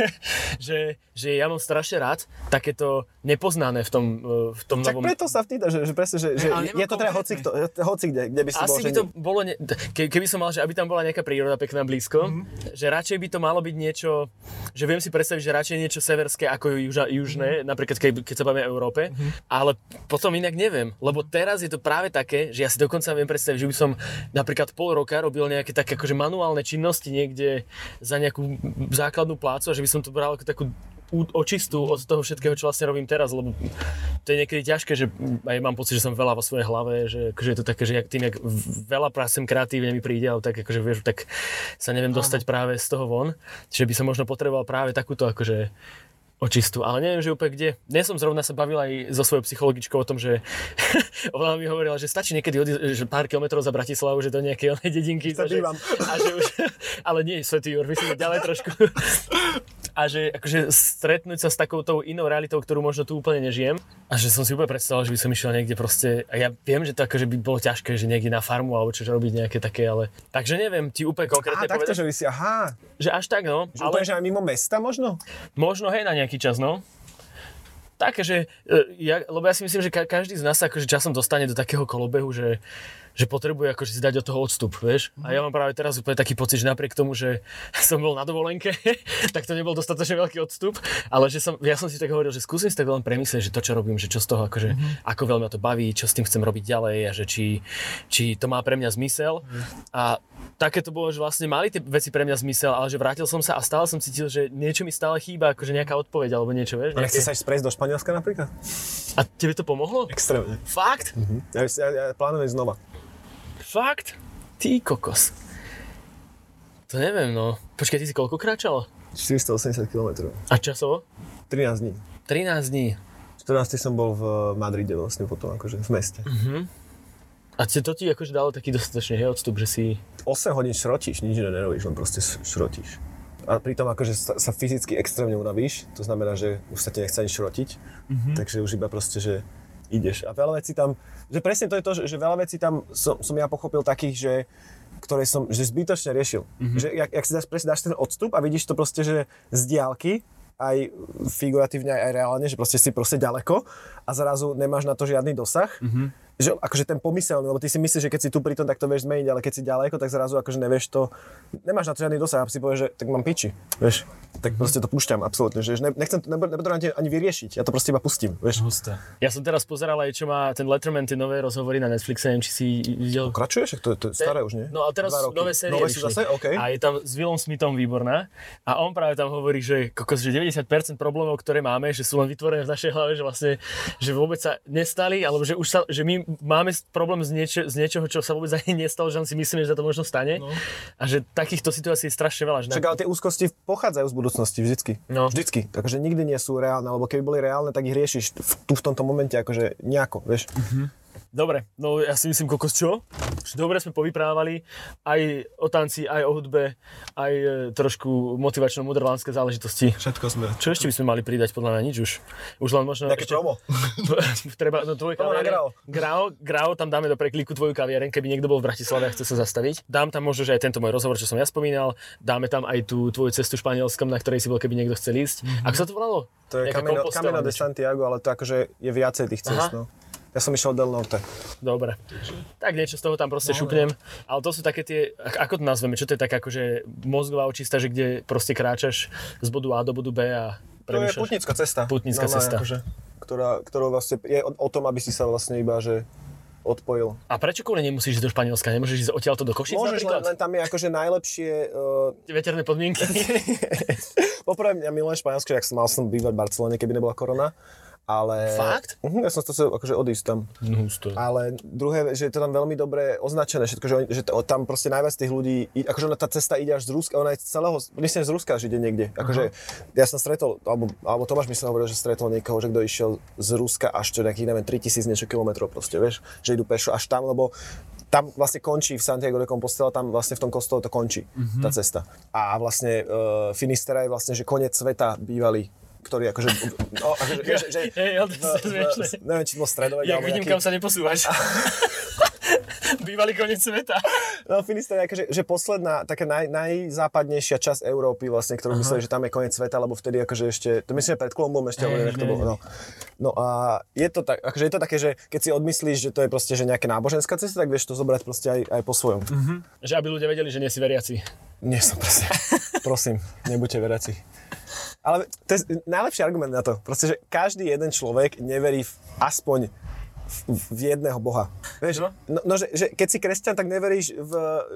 že, že ja mám strašne rád takéto nepoznané v tom, eh, v tom Tak novom... preto sa vtýda, že, že presne, že, že je to teda hoci, kto, hoci kde, kde by si bol, Asi že by to bolo, ne... Ke, keby som mal, že aby tam bola nejaká príroda pekná blízko, Mhm. že radšej by to malo byť niečo, že viem si predstaviť, že radšej niečo severské ako juža, južné, Mhm. napríklad keď, keď sa bavíme o Európe, ale potom inak neviem, lebo teraz je to práve také, že ja si dokonca viem predstaviť, že by som napríklad pol roka robil nejaké také akože manuálne činnosti niekde za nejakú základnú plácu a že by som to bral ako takú očistú od toho všetkého, čo vlastne robím teraz, lebo to je niekedy ťažké, že aj mám pocit, že som veľa vo svojej hlave, že akože je to také, že tým, jak veľa pracem kreatívne mi príde, ale tak akože vieš, tak sa neviem dostať práve z toho von, čiže by som možno potreboval práve takúto akože očistú, ale neviem, že úplne kde. Dnes som zrovna sa bavil aj so svojou psychologičkou o tom, že <laughs> ona mi hovorila, že stačí niekedy odísť že pár kilometrov za Bratislavu, že do nejakej onej dedinky. Tam a že, a že už, <laughs> ale nie, Svetý Jur, myslím, že ďalej trošku. <laughs> A že akože stretnúť sa s takoutou inou realitou, ktorú možno tu úplne nežijem. A že som si úplne predstavoval, že by som išiel niekde proste, a ja viem, že to akože by bolo ťažké, že niekde na farmu alebo čo robiť nejaké také, ale... Takže neviem, ti úplne konkrétne takto, povedať, že by si, aha, že až tak, no. že úplne, že aj mimo mesta možno? Možno hej na nejaký čas, no. Také, že, e, ja, lebo ja si myslím, že ka- každý z nás sa akože časom dostane do takého kolobehu, že, že potrebuje akože si dať od toho odstup, vieš. A ja mám práve teraz úplne taký pocit, že napriek tomu, že <laughs> som bol na dovolenke, <laughs> tak to nebol dostatočne veľký odstup, ale že som, ja som si tak hovoril, že skúsim si tak len premyslieť, že to, čo robím, že čo z toho, akože, ako veľmi ma to baví, čo s tým chcem robiť ďalej a že či, či to má pre mňa zmysel. A také to bolo, že vlastne mali tie veci pre mňa zmysel, ale že vrátil som sa a stále som cítil, že niečo mi stále chýba, akože nejaká odpoveď alebo niečo, vieš. Nejaké... sa prejsť do Španielska napríklad? A tebe to pomohlo? Extrémne. Fakt? Ja, ja, ja plánujem znova. Fakt? Ty kokos. To neviem, no. Počkaj, ty si koľko kráčal? 480 km. A časovo? 13 dní. 13 dní. 14 som bol v Madride vlastne potom, akože v meste. A ti- to ti akože dalo taký dostatočný hej, odstup, že si... 8 hodín šrotíš, nič iné nerobíš, len proste šrotíš. A pritom akože sa, sa fyzicky extrémne unavíš, to znamená, že už sa ti nechce ani šrotiť, takže už iba proste, že ideš. A veľa vecí tam, že presne to je to, že, že veľa vecí tam som, som ja pochopil takých, že ktoré som že zbytočne riešil. Že jak, jak si dáš, presne dáš ten odstup a vidíš to proste, že z diálky, aj figuratívne, aj, aj reálne, že proste si proste ďaleko a zrazu nemáš na to žiadny dosah, že akože ten pomyselný, lebo ty si myslíš, že keď si tu pri tom, tak to vieš zmeniť, ale keď si ďaleko, tak zrazu akože nevieš to, nemáš na to žiadny dosah a si povieš, že tak mám piči, vieš, tak proste to púšťam absolútne, že ne, nechcem to, nepotrebujem ani, vyriešiť, ja to proste iba pustím, vieš. Husté. Ja som teraz pozeral aj, čo má ten Letterman, tie nové rozhovory na Netflixe, neviem, či si videl. Pokračuješ? To, to je staré už, nie? No a teraz nové série Nové sú zase? OK. A je tam s Willom Smithom výborná. A on práve tam hovorí, že, kokos, že 90% problémov, ktoré máme, že sú len vytvorené v našej hlave, že vlastne, že vôbec sa nestali, alebo že už sa, že my máme problém z, niečo, z niečoho, čo sa vôbec ani nestalo, že si myslíme, že sa to možno stane. No. A že takýchto situácií je strašne veľa. Že Však ale tie úzkosti pochádzajú z budúcnosti vždycky. No. Vždycky. Takže nikdy nie sú reálne, alebo keby boli reálne, tak ich riešiš v, tu v tomto momente akože nejako, vieš. Dobre, no ja si myslím, kokos čo? Dobre sme povyprávali aj o tanci, aj o hudbe, aj e, trošku motivačno-moderlánske záležitosti. Všetko sme. Čo ešte by sme mali pridať? Podľa mňa nič už. Už len možno... Nejaké ešte... promo. <laughs> Treba, no tvoj kaviareň. Grau. Grau, Grau, tam dáme do prekliku tvoju kaviareň, keby niekto bol v Bratislave a chce sa zastaviť. Dám tam možno, že aj tento môj rozhovor, čo som ja spomínal. Dáme tam aj tú tvoju cestu španielskom, na ktorej si bol, keby niekto chcel ísť. Mm-hmm. Ako sa to volalo? To je Camino, Camino de. Santiago, ale to akože je viacej tých cest, Aha. no. Ja som išiel del norte. Dobre. Tak niečo z toho tam proste no, šupnem. Ale to sú také tie, ak- ako to nazveme, čo to je tak akože mozgová očista, že kde proste kráčaš z bodu A do bodu B a To je premýšľaš. putnická cesta. Putnická Normálne cesta. Akože, ktorá, ktorou vlastne je o, o tom, aby si sa vlastne iba, že odpojil. A prečo kvôli nemusíš ísť do Španielska? Nemôžeš ísť odtiaľto do Košic Môžeš, len, napríklad? len tam je akože najlepšie... Uh, Veterné podmienky. <laughs> poprvé, ja milujem Španielsko, jak som mal som bývať v Barcelone, keby nebola korona. Ale... Fakt? Uh, ja som to chcel akože odísť tam. No, husto. Ale druhé, že je to tam veľmi dobre označené všetko, že, oni- že to, tam proste najviac tých ľudí, akože ona tá cesta ide až z Ruska, ona je z celého, myslím, z Ruska, že ide niekde. Akože ja som stretol, alebo, alebo Tomáš mi sa hovoril, že stretol niekoho, že kto išiel z Ruska až čo nejakých, neviem, 3000 niečo kilometrov proste, vieš, že idú pešo až tam, lebo tam vlastne končí v Santiago de Compostela, tam vlastne v tom kostole to končí, tá cesta. A vlastne uh, Finistera je vlastne, že koniec sveta bývalý ktorý akože, no, akože, <laughs> že, že, v, v, smiešne. neviem, či to bol stredovek, alebo vidím, nejaký, kam sa neposúvaš. <laughs> Bývalý koniec sveta. No, Finisterre je akože, že posledná, taká naj, najzápadnejšia časť Európy, vlastne, ktorú mysleli, že tam je koniec sveta, lebo vtedy akože ešte, to myslím, že pred Kolumbom ešte, alebo to bolo. No. no a je to, tak, akože je to také, že keď si odmyslíš, že to je proste že nejaká náboženská cesta, tak vieš to zobrať proste aj, aj po svojom. Že aby ľudia vedeli, že nie si veriaci. Nie som proste. Prosím, nebuďte veriaci. Ale to je najlepší argument na to. Proste, že každý jeden človek neverí v, aspoň v, jedného boha. Vieš, No. no, no že, že keď si kresťan, tak neveríš v,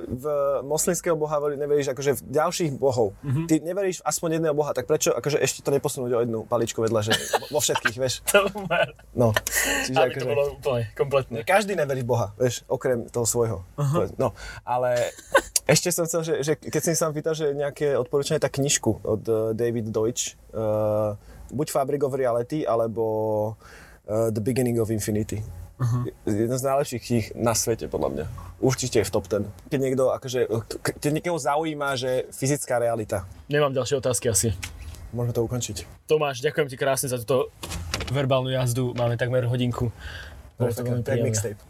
v moslimského boha, neveríš akože v ďalších bohov. Mm-hmm. Ty neveríš v aspoň jedného boha, tak prečo akože ešte to neposunúť o jednu paličku vedľa, že vo- všetkých, vieš. <laughs> To. No, čiže to akože... bolo úplne, kompletné. Každý neverí Boha, vieš, okrem toho svojho. Uh-huh. No, ale ešte som chcel, že, že keď si sa pýtal, že nejaké odporúčanie, tak knižku od uh, David Deutsch, uh, buď Fabric of Reality, alebo uh, The Beginning of Infinity. Uh-huh. Jedna z najlepších kníh na svete, podľa mňa. Určite je v top 10. Keď niekto, akože, keď niekoho zaujíma, že fyzická realita, Nemám ďalšie otázky asi. môžeme to ukončiť. Tomáš, ďakujem ti krásne za túto verbálnu jazdu. Máme takmer hodinku. Bolo to veľmi príjemné. mixtape.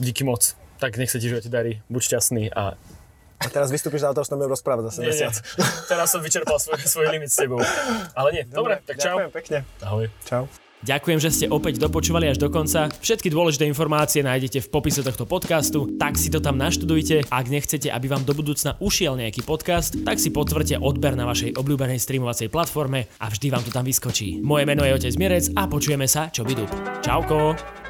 Díky moc. Tak nech sa ti živote darí. Buď šťastný a... A teraz vystúpiš za to, že budem rozprávať zase mesiac. Teraz som vyčerpal svoj, svoj limit s tebou. Ale nie, dobre, tak čau. Ďakujem pekne. Ahoj. Čau. Ďakujem, že ste opäť dopočúvali až do konca. Všetky dôležité informácie nájdete v popise tohto podcastu, tak si to tam naštudujte. Ak nechcete, aby vám do budúcna ušiel nejaký podcast, tak si potvrďte odber na vašej obľúbenej streamovacej platforme a vždy vám to tam vyskočí. Moje meno je Otec Mirec a počujeme sa čo by Čauko!